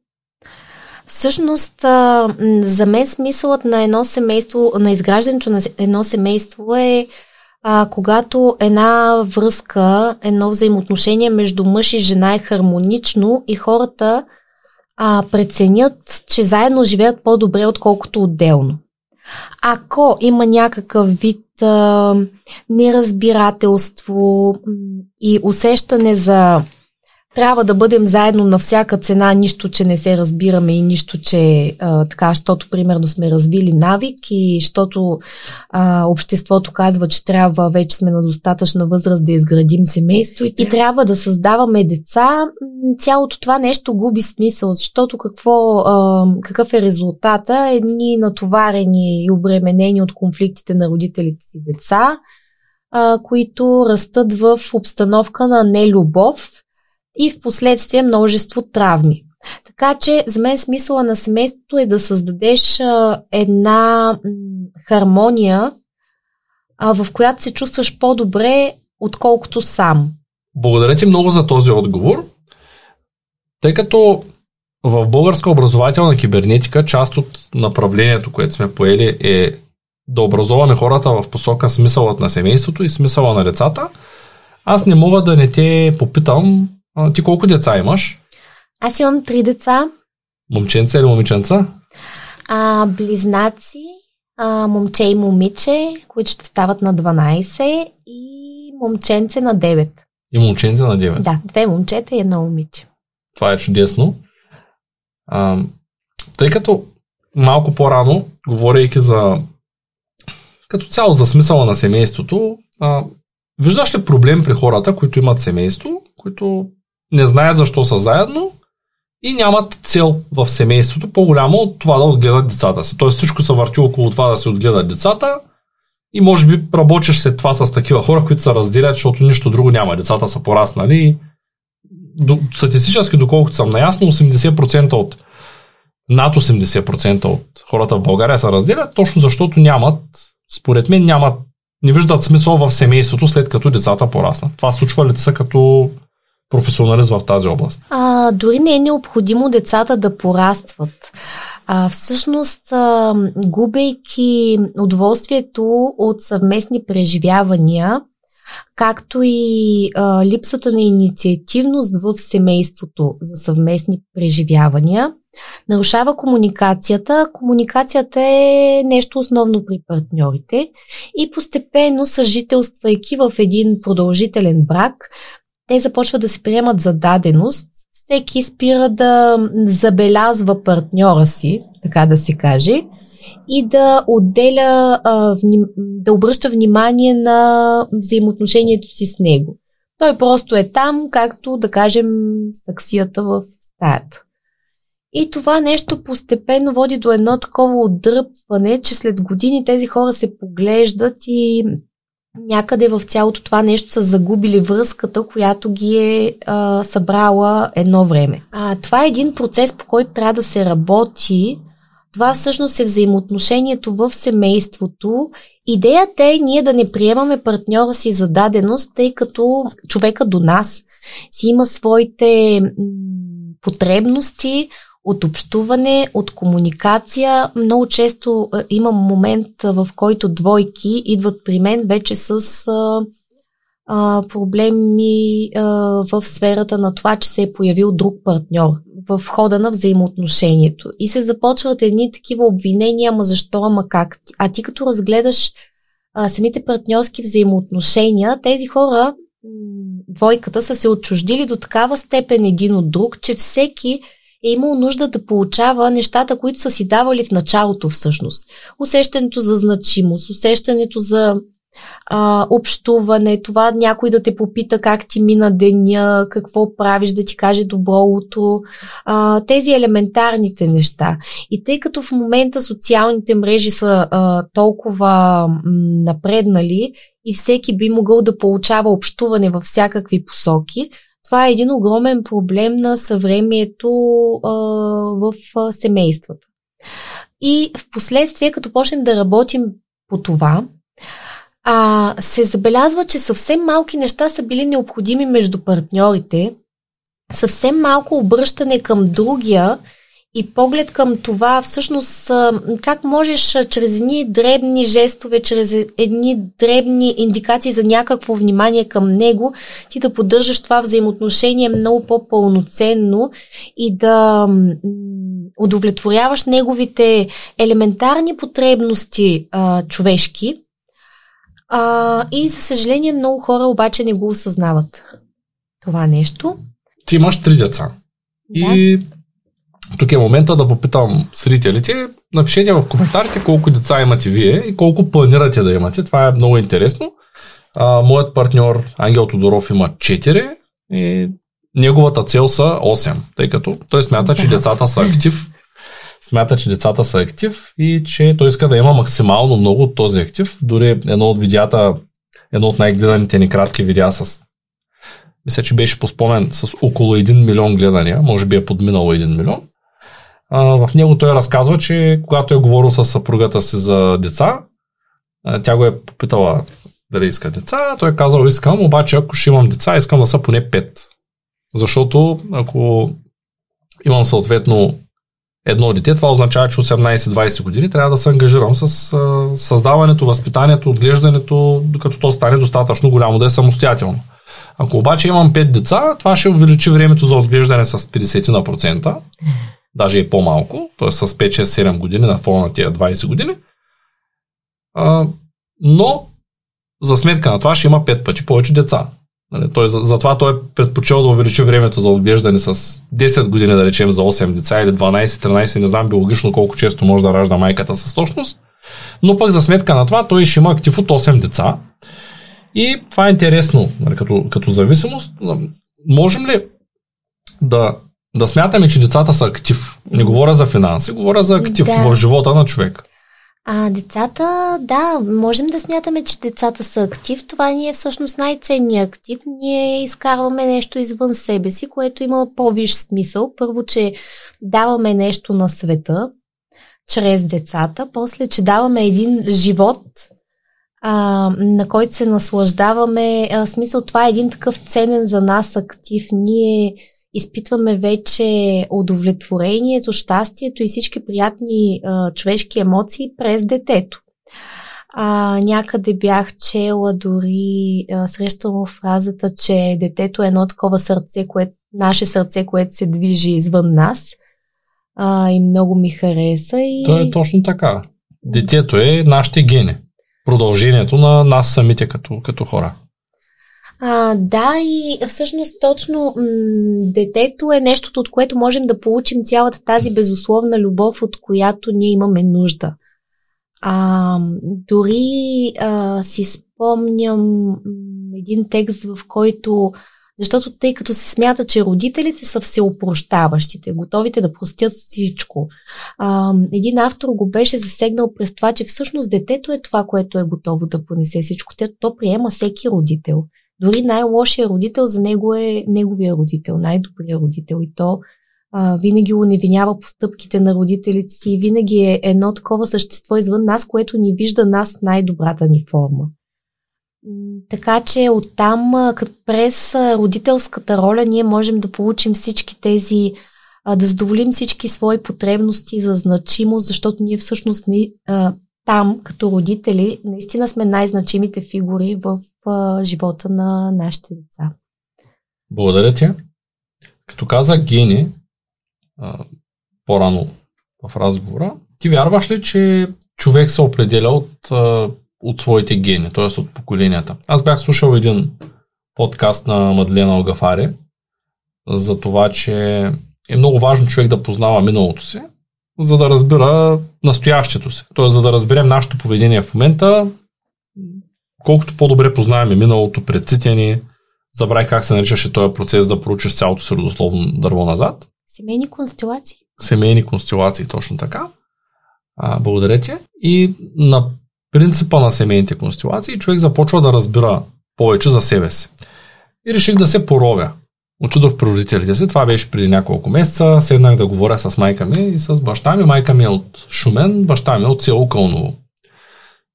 Всъщност, а, за мен смисълът на едно семейство, на изграждането на едно семейство е а, когато една връзка, едно взаимоотношение между мъж и жена е хармонично и хората а, преценят, че заедно живеят по-добре, отколкото отделно. Ако има някакъв вид а, неразбирателство и усещане за трябва да бъдем заедно на всяка цена, нищо, че не се разбираме и нищо, че а, така, защото примерно сме развили навик и защото а, обществото казва, че трябва, вече сме на достатъчна възраст да изградим семейство и, и трябва да създаваме деца, цялото това нещо губи смисъл, защото какво, а, какъв е резултата? Едни натоварени и обременени от конфликтите на родителите си деца, а, които растат в обстановка на нелюбов и в последствие множество травми. Така че за мен смисъла на семейството е да създадеш една хармония, в която се чувстваш по-добре, отколкото сам. Благодаря ти много за този отговор. Тъй като в българска образователна кибернетика част от направлението, което сме поели е да образоваме хората в посока смисълът на семейството и смисъла на децата, аз не мога да не те попитам а, ти колко деца имаш? Аз имам три деца. Момченца или момиченца? А, близнаци, а, момче и момиче, които ще стават на 12 и момченце на 9. И момченце на 9. Да, две момчета и едно момиче. Това е чудесно. А, тъй като малко по-рано, говорейки за като цяло за смисъла на семейството, а, виждаш ли проблем при хората, които имат семейство, които не знаят защо са заедно и нямат цел в семейството по-голямо от това да отгледат децата си. Тоест всичко се върти около това да се отгледат децата и може би работиш след това с такива хора, които се разделят, защото нищо друго няма. Децата са пораснали. До, статистически, доколкото съм наясно, 80% от над 80% от хората в България се разделят, точно защото нямат, според мен, нямат, не виждат смисъл в семейството след като децата пораснат. Това случва ли се като професионалист в тази област? А, дори не е необходимо децата да порастват. А, всъщност, а, губейки удоволствието от съвместни преживявания, както и а, липсата на инициативност в семейството за съвместни преживявания, нарушава комуникацията. Комуникацията е нещо основно при партньорите и постепенно съжителствайки в един продължителен брак, те започват да се приемат за даденост. Всеки спира да забелязва партньора си, така да се каже, и да отделя, да обръща внимание на взаимоотношението си с него. Той просто е там, както да кажем саксията в стаята. И това нещо постепенно води до едно такова отдръпване, че след години тези хора се поглеждат и някъде в цялото това нещо са загубили връзката, която ги е а, събрала едно време. А, това е един процес, по който трябва да се работи. Това всъщност е взаимоотношението в семейството. Идеята е ние да не приемаме партньора си за даденост, тъй като човека до нас си има своите потребности, от общуване, от комуникация. Много често а, имам момент, а, в който двойки идват при мен вече с а, а, проблеми а, в сферата на това, че се е появил друг партньор в хода на взаимоотношението. И се започват едни такива обвинения, ама защо, ама как. А ти като разгледаш а, самите партньорски взаимоотношения, тези хора, двойката са се отчуждили до такава степен един от друг, че всеки е имал нужда да получава нещата, които са си давали в началото всъщност. Усещането за значимост, усещането за а, общуване, това някой да те попита как ти мина деня, какво правиш, да ти каже добро утро, а, тези елементарните неща. И тъй като в момента социалните мрежи са а, толкова м, напреднали и всеки би могъл да получава общуване във всякакви посоки, това е един огромен проблем на съвремието в семействата. И в последствие, като почнем да работим по това, а, се забелязва, че съвсем малки неща са били необходими между партньорите, съвсем малко обръщане към другия и поглед към това всъщност как можеш чрез едни дребни жестове, чрез едни дребни индикации за някакво внимание към него, ти да поддържаш това взаимоотношение много по-пълноценно и да удовлетворяваш неговите елементарни потребности а, човешки. А, и за съжаление много хора обаче не го осъзнават това нещо. ти имаш три деца. Да. И тук е момента да попитам зрителите, напишете в коментарите колко деца имате вие и колко планирате да имате. Това е много интересно. А, моят партньор Ангел Тодоров има 4 и неговата цел са 8, тъй като той смята, че децата са актив. Смята, че децата са актив и че той иска да има максимално много от този актив. Дори едно от видеята, едно от най-гледаните ни кратки видеа с мисля, че беше по спомен с около 1 милион гледания, може би е подминало 1 милион. А, в него той разказва, че когато е говорил с съпругата си за деца, тя го е попитала дали иска деца, той е казал искам, обаче ако ще имам деца, искам да са поне 5. Защото ако имам съответно едно дете, това означава, че 18-20 години трябва да се ангажирам с създаването, възпитанието, отглеждането, докато то стане достатъчно голямо да е самостоятелно. Ако обаче имам 5 деца, това ще увеличи времето за отглеждане с 50 на процента, даже и по-малко, т.е. с 5-6-7 години на фона на тия 20 години. А, но за сметка на това ще има 5 пъти повече деца. Нали, той, затова той е предпочел да увеличи времето за отглеждане с 10 години, да речем, за 8 деца или 12-13, не знам биологично колко често може да ражда майката с точност. Но пък за сметка на това той ще има актив от 8 деца. И това е интересно нали, като, като зависимост. Можем ли да, да смятаме, че децата са актив? Не говоря за финанси, говоря за актив да. в живота на човек. А децата, да, можем да смятаме, че децата са актив. Това ни е всъщност най-ценният актив. Ние изкарваме нещо извън себе си, което има по-виш смисъл. Първо, че даваме нещо на света чрез децата, после, че даваме един живот, а, на който се наслаждаваме. А, смисъл, това е един такъв ценен за нас актив. Ние изпитваме вече удовлетворението, щастието и всички приятни а, човешки емоции през детето. А, някъде бях чела дори а, срещала фразата, че детето е едно такова сърце, което, наше сърце, което се движи извън нас. А, и много ми хареса. И... То е точно така. Детето е нашите гени. Продължението на нас самите като, като хора. А, да, и всъщност точно м- детето е нещото, от което можем да получим цялата тази безусловна любов, от която ние имаме нужда. А, дори а, си спомням един текст, в който защото тъй като се смята, че родителите са всеопрощаващите, готовите да простят всичко. А, един автор го беше засегнал през това, че всъщност детето е това, което е готово да понесе всичко. То, то приема всеки родител. Дори най-лошия родител за него е неговия родител, най-добрият родител. И то а, винаги уневинява постъпките на родителите си, винаги е едно такова същество извън нас, което ни вижда нас в най-добрата ни форма. Така че оттам, през родителската роля, ние можем да получим всички тези, да задоволим всички свои потребности за значимост, защото ние всъщност там, като родители, наистина сме най-значимите фигури в живота на нашите деца. Благодаря ти. Като каза гени, по-рано в разговора, ти вярваш ли, че човек се определя от от своите гени, т.е. от поколенията. Аз бях слушал един подкаст на Мадлена Огафари за това, че е много важно човек да познава миналото си, за да разбира настоящето си. Т.е. за да разберем нашето поведение в момента, колкото по-добре познаваме миналото, предците ни, забравих как се наричаше този процес да проучиш цялото си родословно дърво назад. Семейни констелации. Семейни констелации, точно така. А, благодаря ти. И на принципа на семейните констелации, човек започва да разбира повече за себе си. И реших да се поровя. Отидох при родителите си, това беше преди няколко месеца, седнах да говоря с майка ми и с баща ми. Майка ми е от Шумен, баща ми е от село Кълново.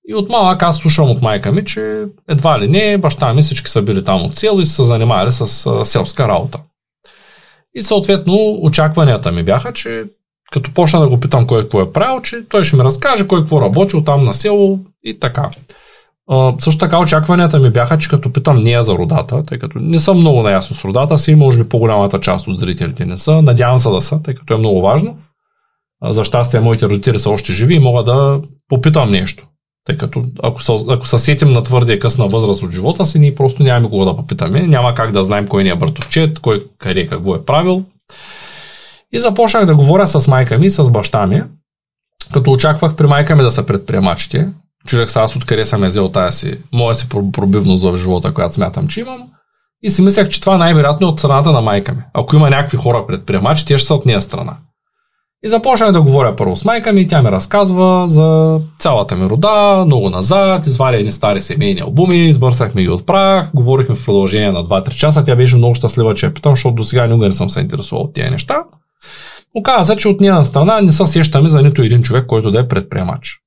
И от малък аз слушам от майка ми, че едва ли не, баща ми всички са били там от село и са занимавали с селска работа. И съответно очакванията ми бяха, че като почна да го питам кой какво е правил, че той ще ми разкаже кой какво работил там на село и така. А, също така очакванията ми бяха, че като питам нея за родата, тъй като не съм много наясно с родата си, може би по-голямата част от зрителите не са, надявам се да са, тъй като е много важно. За щастие моите родители са още живи и мога да попитам нещо. Тъй като ако, са, ако се сетим на твърде късна възраст от живота си, ние просто нямаме кого да попитаме. Няма как да знаем кой ни е братовчет, кой къде какво е правил. И започнах да говоря с майка ми, с баща ми, като очаквах при майка ми да са предприемачите. Чудех се аз откъде съм е взел тази си, моя си пробивност в живота, която смятам, че имам. И си мислях, че това най-вероятно е от страната на майка ми. Ако има някакви хора предприемачи, те ще са от нея страна. И започнах да говоря първо с майка ми тя ми разказва за цялата ми рода, много назад, извадя едни стари семейни албуми, избърсахме ги от прах, говорихме в продължение на 2-3 часа. Тя беше много щастлива, че я питам, защото до сега никога не съм се интересувал от тези неща. Оказа се, че от нея страна не се сещаме за нито един човек, който да е предприемач.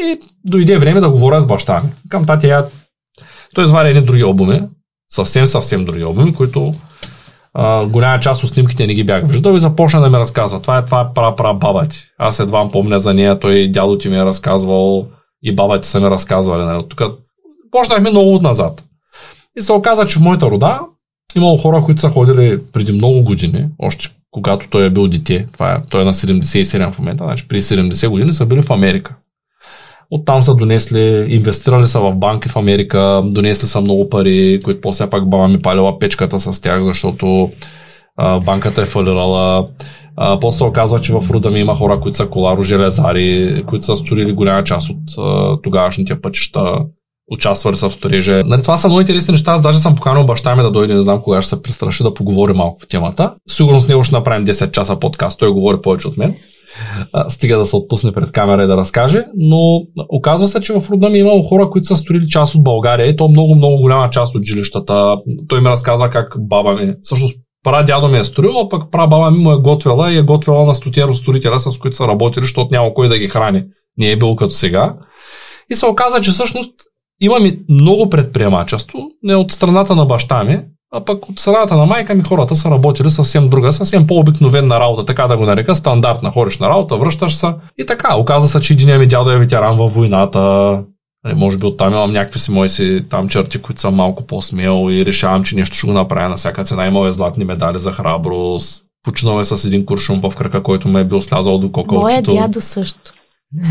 И дойде време да говоря с баща ми. Към татия, той извади едни други албуми, съвсем, съвсем други албуми, които голяма част от снимките не ги бях виждал и започна да ми разказва. Това е, това е пра, пра баба ти. Аз едва помня за нея, той дядо ти ми е разказвал и баба ти са ми разказвали. Нали? Тук почнахме много отназад. И се оказа, че в моята рода имало хора, които са ходили преди много години, още когато той е бил дете. Това е, той е на 77 в момента, значи при 70 години са били в Америка. Оттам са донесли, инвестирали са в банки в Америка, донесли са много пари, които после пак баба ми палила печката с тях, защото а, банката е фалирала. А, после оказва, че в Руда ми има хора, които са коларо-железари, които са строили голяма част от а, тогавашните пътища, участвали са в сторежа. Нали, това са много интересни неща. Аз даже съм поканил баща ми да дойде, не знам кога ще се престраши да поговори малко по темата. Сигурно с него ще направим 10 часа подкаст. Той говори повече от мен стига да се отпусне пред камера и да разкаже, но оказва се, че в рода ми е имало хора, които са строили част от България и то много, много голяма част от жилищата. Той ми разказа как баба ми, всъщност пра дядо ми е строил, а пък пра баба ми му е готвила и е готвила на стотиера строителя, с които са работили, защото няма кой да ги храни. Не е било като сега. И се оказа, че всъщност имаме много предприемачество, не от страната на баща ми, а пък от страната на майка ми хората са работили съвсем друга, съвсем по-обикновена работа, така да го нарека, стандартна хоришна работа, връщаш се и така. Оказа се, че един ми дядо е ветеран във войната, нали, може би оттам имам някакви си мои си там черти, които съм малко по-смел и решавам, че нещо ще го направя на всяка цена. Имал е златни медали за храброст. Починал е с един куршум в крака, който ме е бил слязал до кокалчето. Моя дядо също.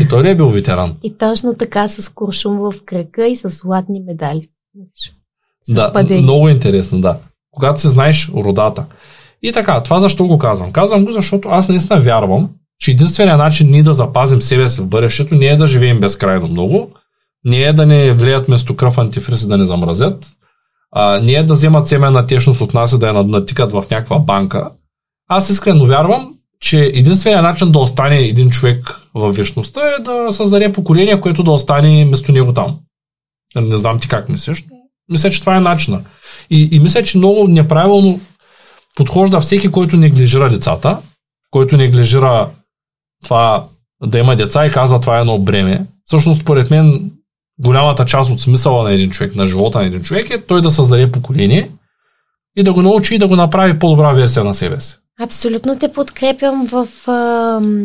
И той не е бил ветеран. И точно така с куршум в крака и с златни медали. Да, много интересно, да. Когато се знаеш родата. И така, това защо го казвам? Казвам го, защото аз наистина вярвам, че единственият начин ние да запазим себе си в бъдещето не е да живеем безкрайно много, не е да не влият вместо кръв антифриз да не замразят, а, не е да вземат семена течност от нас и да я натикат в някаква банка. Аз искрено вярвам, че единственият начин да остане един човек в вечността е да създаде поколение, което да остане вместо него там. Не знам ти как мислиш, но мисля, че това е начина. И, и мисля, че много неправилно подхожда всеки, който неглижира децата, който неглижира това да има деца и казва това е едно бреме. Всъщност, според мен, голямата част от смисъла на един човек, на живота на един човек е той да създаде поколение и да го научи и да го направи по-добра версия на себе си. Абсолютно те подкрепям в а,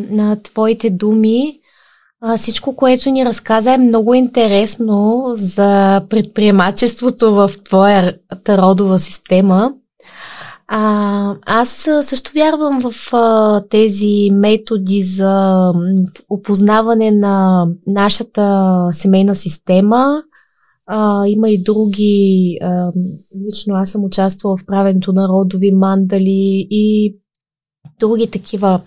на твоите думи. А, всичко, което ни разказа е много интересно за предприемачеството в твоята родова система. А, аз също вярвам в а, тези методи за опознаване на нашата семейна система. А, има и други. А, лично аз съм участвала в правенето на родови мандали и други такива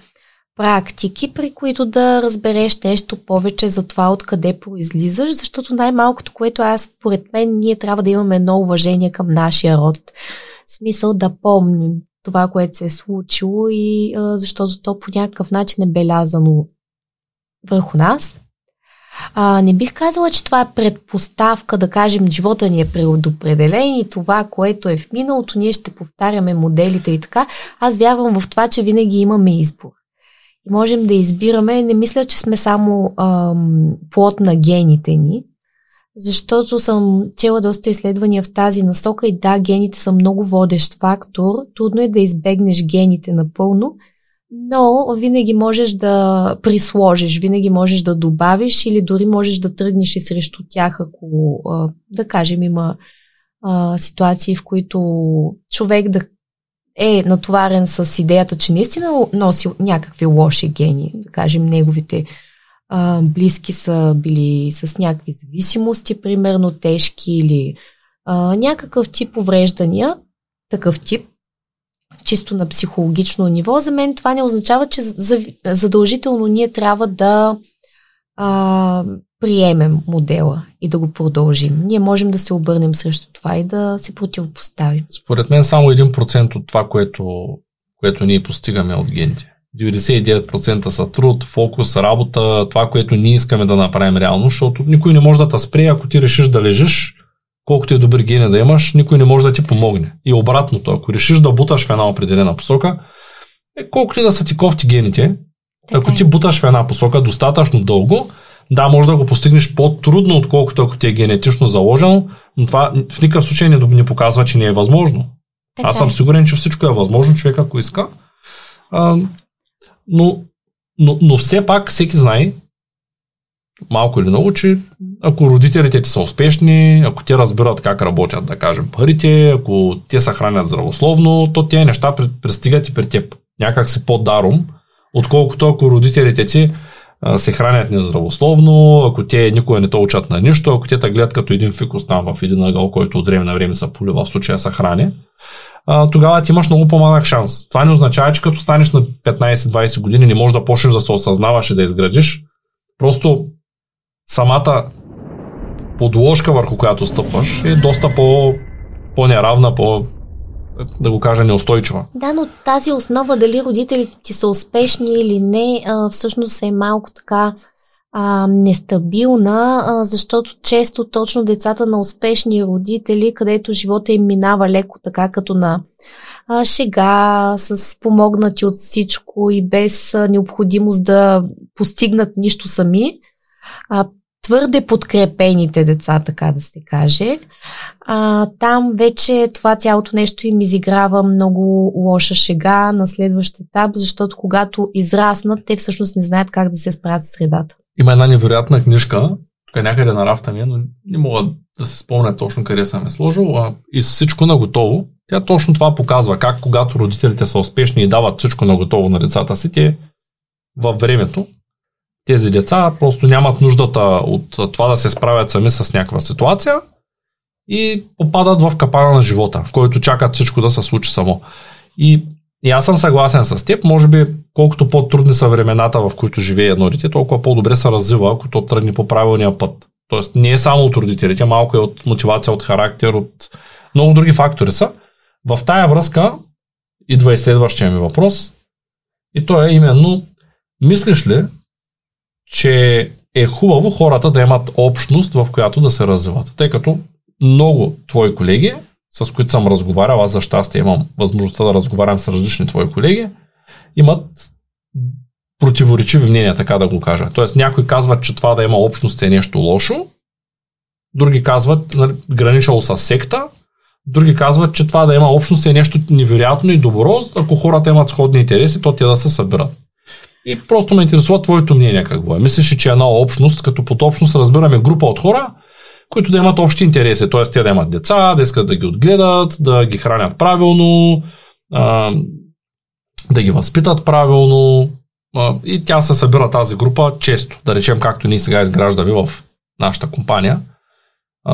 практики, при които да разбереш нещо повече за това откъде произлизаш, защото най-малкото, което аз, според мен, ние трябва да имаме едно уважение към нашия род. Смисъл да помним това, което се е случило и а, защото то по някакъв начин е белязано върху нас. А, не бих казала, че това е предпоставка, да кажем, живота ни е предопределен и това, което е в миналото, ние ще повтаряме моделите и така. Аз вярвам в това, че винаги имаме избор и можем да избираме. Не мисля, че сме само ам, плод на гените ни, защото съм чела доста изследвания в тази насока и да, гените са много водещ фактор. Трудно е да избегнеш гените напълно, но винаги можеш да присложиш, винаги можеш да добавиш или дори можеш да тръгнеш и срещу тях, ако, да кажем, има ситуации, в които човек да е натоварен с идеята, че наистина носи някакви лоши гени, да кажем неговите а, близки са били с някакви зависимости, примерно тежки или а, някакъв тип увреждания, такъв тип, чисто на психологично ниво, за мен това не означава, че задължително ние трябва да а, приемем модела и да го продължим. Ние можем да се обърнем срещу това и да се противопоставим. Според мен само 1% от това, което, което ние постигаме от гените. 99% са труд, фокус, работа, това, което ние искаме да направим реално, защото никой не може да те спре, ако ти решиш да лежиш, колкото и добри гени да имаш, никой не може да ти помогне. И обратното, ако решиш да буташ в една определена посока, е, колкото и да са ти кофти гените, така. ако е. ти буташ в една посока достатъчно дълго, да, може да го постигнеш по-трудно, отколкото ако ти е генетично заложено, но това в никакъв случай не, не показва, че не е възможно. Така Аз съм е. сигурен, че всичко е възможно, човек ако иска. А, но, но, но все пак всеки знае, малко или много, че ако родителите ти са успешни, ако те разбират как работят, да кажем, парите, ако те се хранят здравословно, то тези неща пристигат и при теб. Някак си по-даром, отколкото ако родителите ти се хранят нездравословно, ако те никога не те учат на нищо, ако те те гледат като един фикус там в един ъгъл, който от време на време се полива, в случая се храни, тогава ти имаш много по-малък шанс. Това не означава, че като станеш на 15-20 години не можеш да почнеш да се осъзнаваш и да изградиш. Просто самата подложка, върху която стъпваш, е доста по, по-неравна, по, да го кажа, неустойчива. Да, но тази основа, дали родителите ти са успешни или не, всъщност е малко така а, нестабилна, а, защото често точно децата на успешни родители, където живота им минава леко така като на а, шега, с помогнати от всичко и без а, необходимост да постигнат нищо сами, а, твърде подкрепените деца, така да се каже, а, там вече това цялото нещо им изиграва много лоша шега на следващ етап, защото когато израснат, те всъщност не знаят как да се справят с средата. Има една невероятна книжка, тук някъде на рафта ми е, но не мога да се спомня точно къде съм е сложил, а, и всичко на готово. Тя точно това показва, как когато родителите са успешни и дават всичко на готово на децата си, те във времето тези деца просто нямат нуждата от това да се справят сами с някаква ситуация и попадат в капана на живота, в който чакат всичко да се случи само. И, и аз съм съгласен с теб, може би колкото по-трудни са времената, в които живее едно дете, толкова по-добре се развива, ако то тръгне по правилния път. Тоест не е само от родителите, малко е от мотивация, от характер, от много други фактори са. В тая връзка идва и следващия ми въпрос. И то е именно, мислиш ли, че е хубаво хората да имат общност, в която да се развиват. Тъй като много твои колеги, с които съм разговарял, аз за щастие имам възможността да разговарям с различни твои колеги, имат противоречиви мнения, така да го кажа. Тоест някои казват, че това да има общност е нещо лошо, други казват, нали, граничало с секта, други казват, че това да има общност е нещо невероятно и добро, ако хората имат сходни интереси, то те да се събират. И просто ме интересува твоето мнение какво е. Мислиш, че е една общност, като под общност разбираме група от хора, които да имат общи интереси, т.е. те да имат деца, да искат да ги отгледат, да ги хранят правилно, да ги възпитат правилно. И тя се събира тази група често. Да речем, както ние сега изграждаме в нашата компания.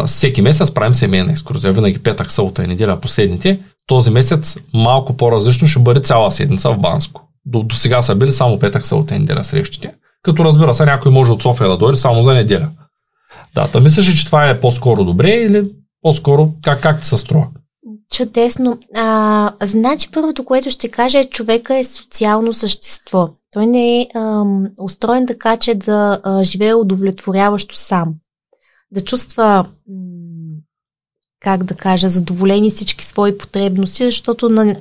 Всеки месец правим семейна екскурзия, винаги петък, събота и неделя последните. Този месец малко по-различно ще бъде цяла седмица в Банско до, до сега са били само петък, събота неделя срещите. Като разбира се, някой може от София да дойде само за неделя. Да, да мислиш, че това е по-скоро добре или по-скоро как, как ти се струва? Чудесно. А, значи първото, което ще кажа е, човека е социално същество. Той не е ам, устроен така, че да а, живее удовлетворяващо сам. Да чувства, м- как да кажа, задоволени всички свои потребности, защото на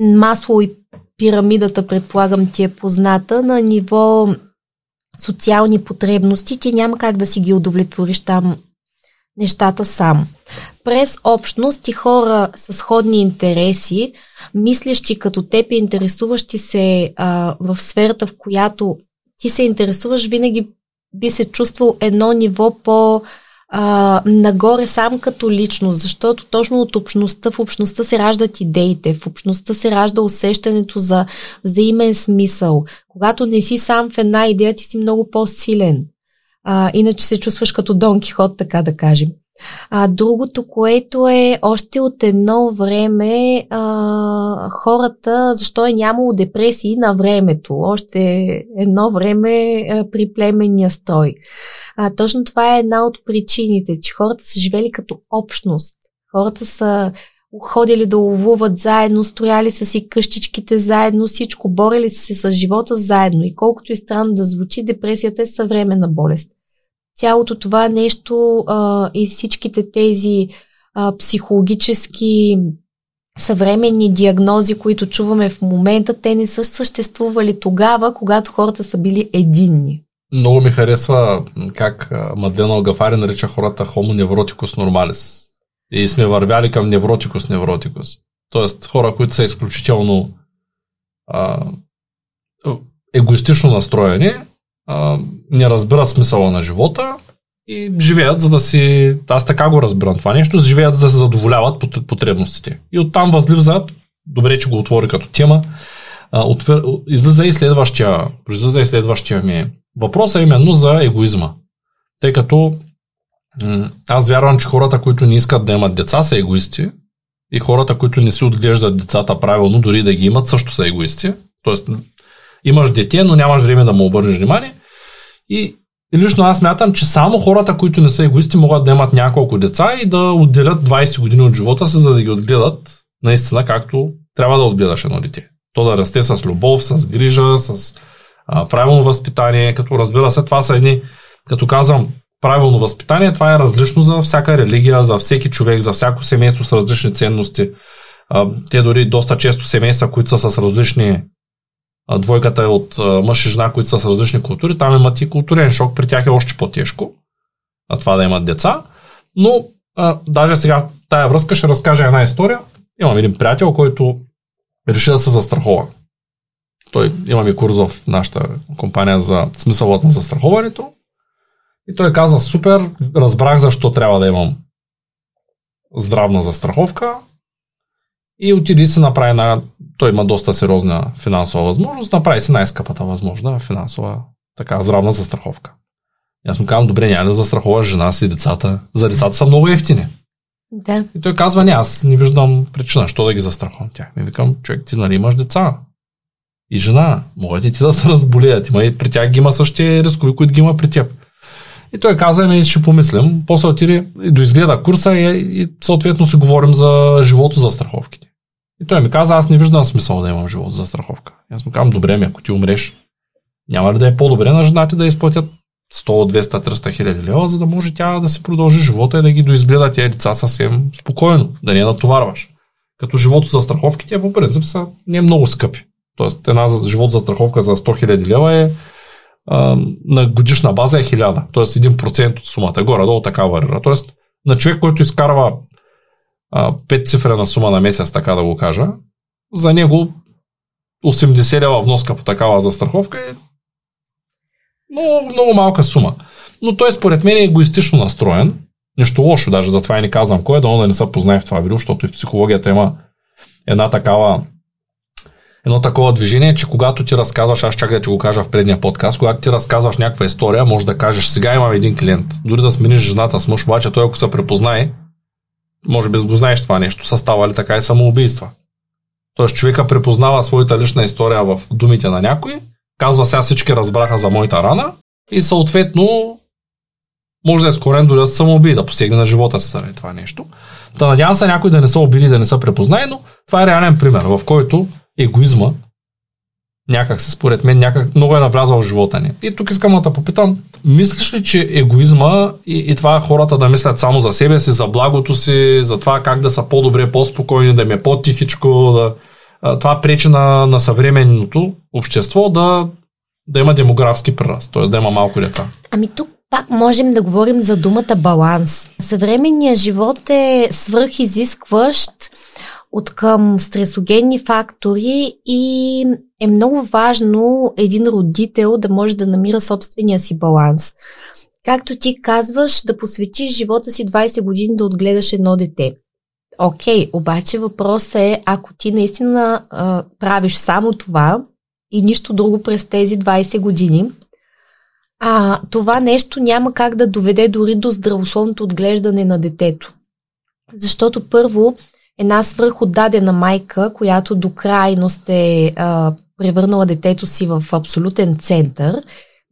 масло и пирамидата, предполагам, ти е позната, на ниво социални потребности, ти няма как да си ги удовлетвориш там нещата сам. През общност и хора с сходни интереси, мислещи като теб и интересуващи се а, в сферата, в която ти се интересуваш, винаги би се чувствал едно ниво по а, нагоре сам като личност, защото точно от общността, в общността се раждат идеите, в общността се ражда усещането за взаимен смисъл. Когато не си сам в една идея, ти си много по-силен. А, иначе се чувстваш като Дон Кихот, така да кажем. А другото, което е още от едно време а, хората, защо е нямало депресии на времето, още едно време а, при племенния строй. А, точно това е една от причините, че хората са живели като общност. Хората са ходили да ловуват заедно, строяли са си къщичките заедно, всичко, борили се с живота заедно. И колкото и странно да звучи, депресията е съвременна болест цялото това нещо а, и всичките тези а, психологически съвременни диагнози, които чуваме в момента, те не са съществували тогава, когато хората са били единни. Много ми харесва как Мадлена Огафари нарича хората homo невротикус нормалис. И сме вървяли към невротикус невротикус. Тоест хора, които са изключително а, егоистично настроени, не разбират смисъла на живота и живеят за да си, аз така го разбирам това нещо, живеят за да се задоволяват потребностите. И оттам възлиза, добре, че го отвори като тема, а, отвер, излиза и следващия, излиза и следващия ми въпрос е именно за егоизма. Тъй като аз вярвам, че хората, които не искат да имат деца, са егоисти. И хората, които не си отглеждат децата правилно, дори да ги имат, също са егоисти. Тоест, имаш дете, но нямаш време да му обърнеш внимание. И, лично аз мятам, че само хората, които не са егоисти, могат да имат няколко деца и да отделят 20 години от живота си, за да ги отгледат наистина както трябва да отгледаш едно дете. То да расте с любов, с грижа, с а, правилно възпитание, като разбира се, това са едни, като казвам, правилно възпитание, това е различно за всяка религия, за всеки човек, за всяко семейство с различни ценности. А, те дори доста често семейства, които са с различни двойката е от мъж и жена, които са с различни култури, там имат и културен шок, при тях е още по-тежко а това да имат деца. Но а, даже сега в тая връзка ще разкажа една история. Имам един приятел, който реши да се застрахова. Той имаме курс в нашата компания за смисълът на застраховането. И той каза, супер, разбрах защо трябва да имам здравна застраховка. И отиде и се направи на... Той има доста сериозна финансова възможност, направи се най-скъпата възможна финансова така здравна застраховка. И аз му казвам, добре, няма да застраховаш жена си децата. За децата са много ефтини. Да. И той казва, не, аз не виждам причина, що да ги застраховам тях. Ми викам, човек, ти нали имаш деца? И жена, могат и ти да се разболеят. Има и при тях ги има същия рискови, които ги има при теб. И той каза, ми ще помислим. После отиде и доизгледа курса и, и съответно си говорим за живото за страховките. И той ми каза, аз не виждам смисъл да имам живот за страховка. И аз му казвам, добре ми, ако ти умреш, няма ли да е по-добре на жените да изплатят 100, 200, 300 хиляди лева, за да може тя да си продължи живота и да ги доизгледа тези деца съвсем спокойно, да не я натоварваш. Като живото за страховките по принцип са не много скъпи. Тоест една живот за страховка за 100 хиляди лева е а, на годишна база е 1000, т.е. 1% от сумата, горе-долу така варира. Тоест на човек, който изкарва пет цифрена сума на месец, така да го кажа, за него 80 лева вноска по такава застраховка е много, много малка сума. Но той според мен е егоистично настроен. Нещо лошо, даже затова и не казвам кой е, да не се познае в това видео, защото и в психологията има една такава едно такова движение, че когато ти разказваш, аз чакай да ти го кажа в предния подкаст, когато ти разказваш някаква история, може да кажеш, сега имам един клиент. Дори да смениш жената с мъж, обаче той ако се препознае, може би го знаеш това нещо, са ставали така и самоубийства. Тоест човека препознава своята лична история в думите на някой, казва сега всички разбраха за моята рана и съответно може да е скорен дори да се самоуби, да посегне на живота си заради това нещо. Та надявам се някой да не са убили, да не са препознае, но това е реален пример, в който егоизма някак се, според мен, някак много е навлязал в живота ни. И тук искам да попитам, мислиш ли, че егоизма и, и това хората да мислят само за себе си, за благото си, за това как да са по-добре, по-спокойни, да им е по-тихичко, да, това пречи на, на съвременното общество да, да има демографски прираст, т.е. да има малко деца. Ами тук пак можем да говорим за думата баланс. Съвременният живот е свръхизискващ от към стресогенни фактори и е много важно един родител да може да намира собствения си баланс. както ти казваш, да посветиш живота си 20 години да отгледаш едно дете. Окей, okay, обаче въпросът е, ако ти наистина а, правиш само това и нищо друго през тези 20 години, а, това нещо няма как да доведе дори до здравословното отглеждане на детето. Защото първо, една свръхотдадена майка, която до крайност е а, превърнала детето си в абсолютен център,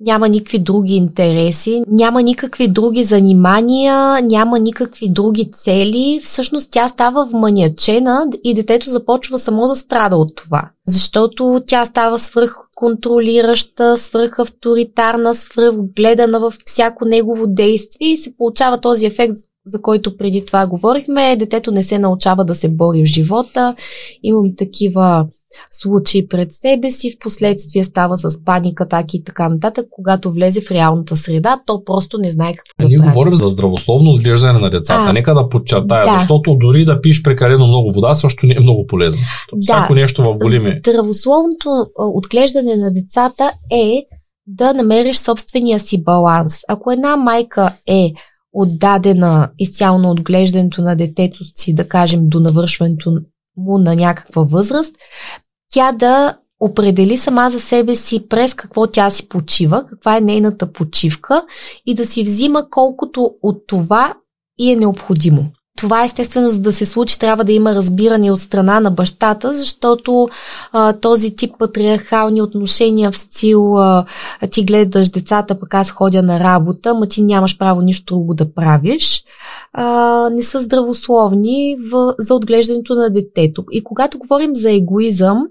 няма никакви други интереси, няма никакви други занимания, няма никакви други цели. Всъщност тя става вманячена и детето започва само да страда от това. Защото тя става свръхконтролираща, свръхавторитарна, свръхгледана във всяко негово действие и се получава този ефект, за който преди това говорихме. Детето не се научава да се бори в живота. Имам такива случаи пред себе си, в последствие става с паника, таки и така нататък, когато влезе в реалната среда, то просто не знае какво да Ние прави. говорим за здравословно отглеждане на децата. А, Нека да подчертая, да. защото дори да пиш прекалено много вода, също не е много полезно. Да. Всяко нещо в големи. Здравословното отглеждане на децата е да намериш собствения си баланс. Ако една майка е отдадена изцяло на отглеждането на детето си, да кажем, до навършването му на някаква възраст, тя да определи сама за себе си през какво тя си почива, каква е нейната почивка и да си взима колкото от това и е необходимо. Това естествено, за да се случи, трябва да има разбиране от страна на бащата, защото а, този тип патриархални отношения в стил а, ти гледаш децата, пък аз ходя на работа, ма ти нямаш право нищо друго да правиш, а, не са здравословни в, за отглеждането на детето. И когато говорим за егоизъм,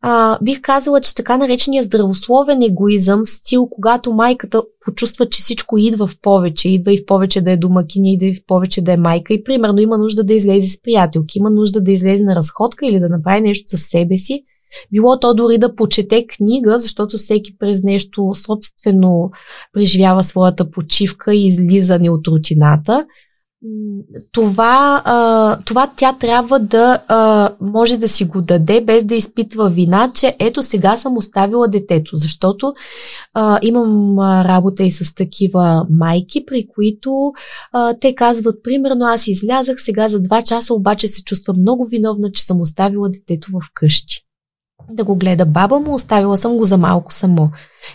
а, бих казала, че така наречения здравословен егоизъм, в стил, когато майката почувства, че всичко идва в повече, идва и в повече да е домакиня, идва и в повече да е майка. И примерно има нужда да излезе с приятелки, има нужда да излезе на разходка или да направи нещо със себе си, било то дори да почете книга, защото всеки през нещо собствено преживява своята почивка и излизане от рутината това, това тя трябва да може да си го даде без да изпитва вина, че ето сега съм оставила детето, защото имам работа и с такива майки, при които те казват, примерно аз излязах сега за два часа, обаче се чувствам много виновна, че съм оставила детето в къщи да го гледа баба му, оставила съм го за малко само.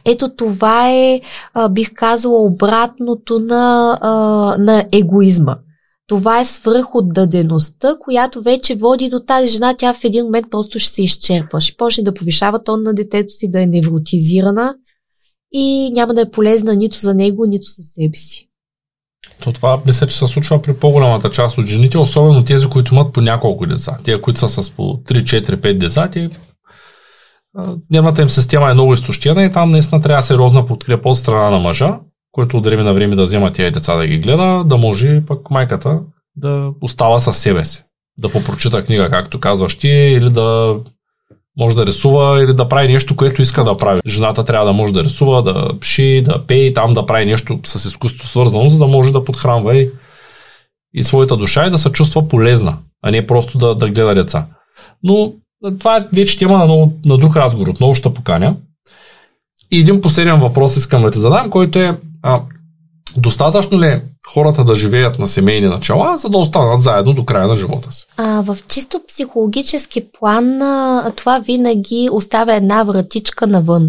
Ето това е, бих казала, обратното на, на егоизма. Това е свръхотдадеността, която вече води до тази жена. Тя в един момент просто ще се изчерпа. Ще почне да повишава тон на детето си, да е невротизирана и няма да е полезна нито за него, нито за себе си. То това мисля, че се случва при по-голямата част от жените, особено тези, които имат по няколко деца. Те, които са с по 3, 4, 5 деца, те нервната им система е много изтощена и там наистина трябва сериозна подкрепа от страна на мъжа, който от време на време да взема тези деца да ги гледа, да може пък майката да остава със себе си. Да попрочита книга, както казваш ти, или да може да рисува или да прави нещо, което иска да прави. Жената трябва да може да рисува, да пиши, да пее, там да прави нещо с изкуство свързано, за да може да подхранва и, и своята душа и да се чувства полезна, а не просто да, да гледа деца. Но това вече тема на, много, на друг разговор. Отново ще поканя. И един последен въпрос искам да ти задам, който е а, достатъчно ли е хората да живеят на семейни начала, за да останат заедно до края на живота си? А, в чисто психологически план това винаги оставя една вратичка навън.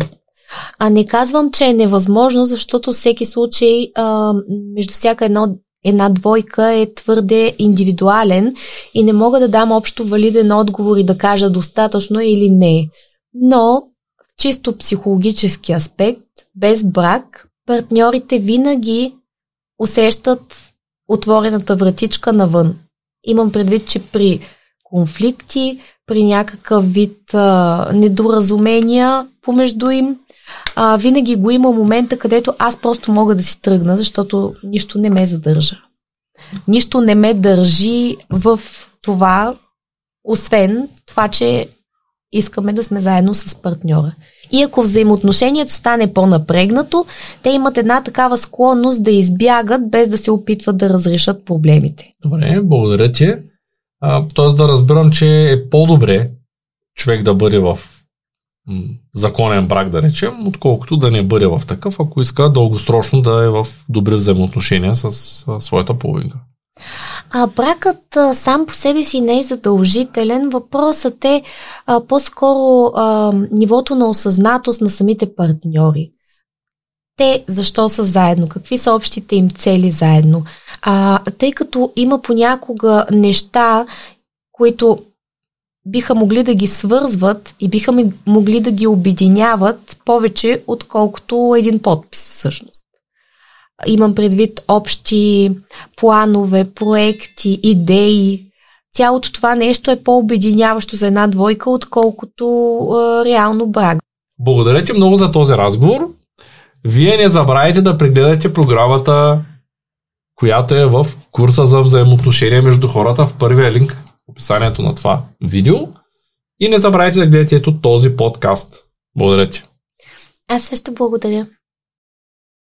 А не казвам, че е невъзможно, защото всеки случай а, между всяка едно една двойка е твърде индивидуален и не мога да дам общо валиден отговор и да кажа достатъчно или не. Но в чисто психологически аспект, без брак, партньорите винаги усещат отворената вратичка навън. Имам предвид, че при конфликти, при някакъв вид а, недоразумения помежду им, а, винаги го има момента, където аз просто мога да си тръгна, защото нищо не ме задържа. Нищо не ме държи в това, освен това, че искаме да сме заедно с партньора. И ако взаимоотношението стане по-напрегнато, те имат една такава склонност да избягат, без да се опитват да разрешат проблемите. Добре, благодаря ти. Тоест да разбирам, че е по-добре човек да бъде в законен брак, да речем, отколкото да не бъде в такъв, ако иска дългосрочно да е в добри взаимоотношения с а, своята половинка. А бракът а, сам по себе си не е задължителен. Въпросът е а, по-скоро а, нивото на осъзнатост на самите партньори. Те защо са заедно? Какви са общите им цели заедно? А, тъй като има понякога неща, които биха могли да ги свързват и биха могли да ги обединяват повече, отколкото един подпис всъщност. Имам предвид общи планове, проекти, идеи. Цялото това нещо е по-обединяващо за една двойка, отколкото е, реално брак. Благодаря ти много за този разговор. Вие не забравяйте да прегледате програмата, която е в курса за взаимоотношения между хората в първия линк описанието на това видео. И не забравяйте да гледате ето този подкаст. Благодаря ти. Аз също благодаря.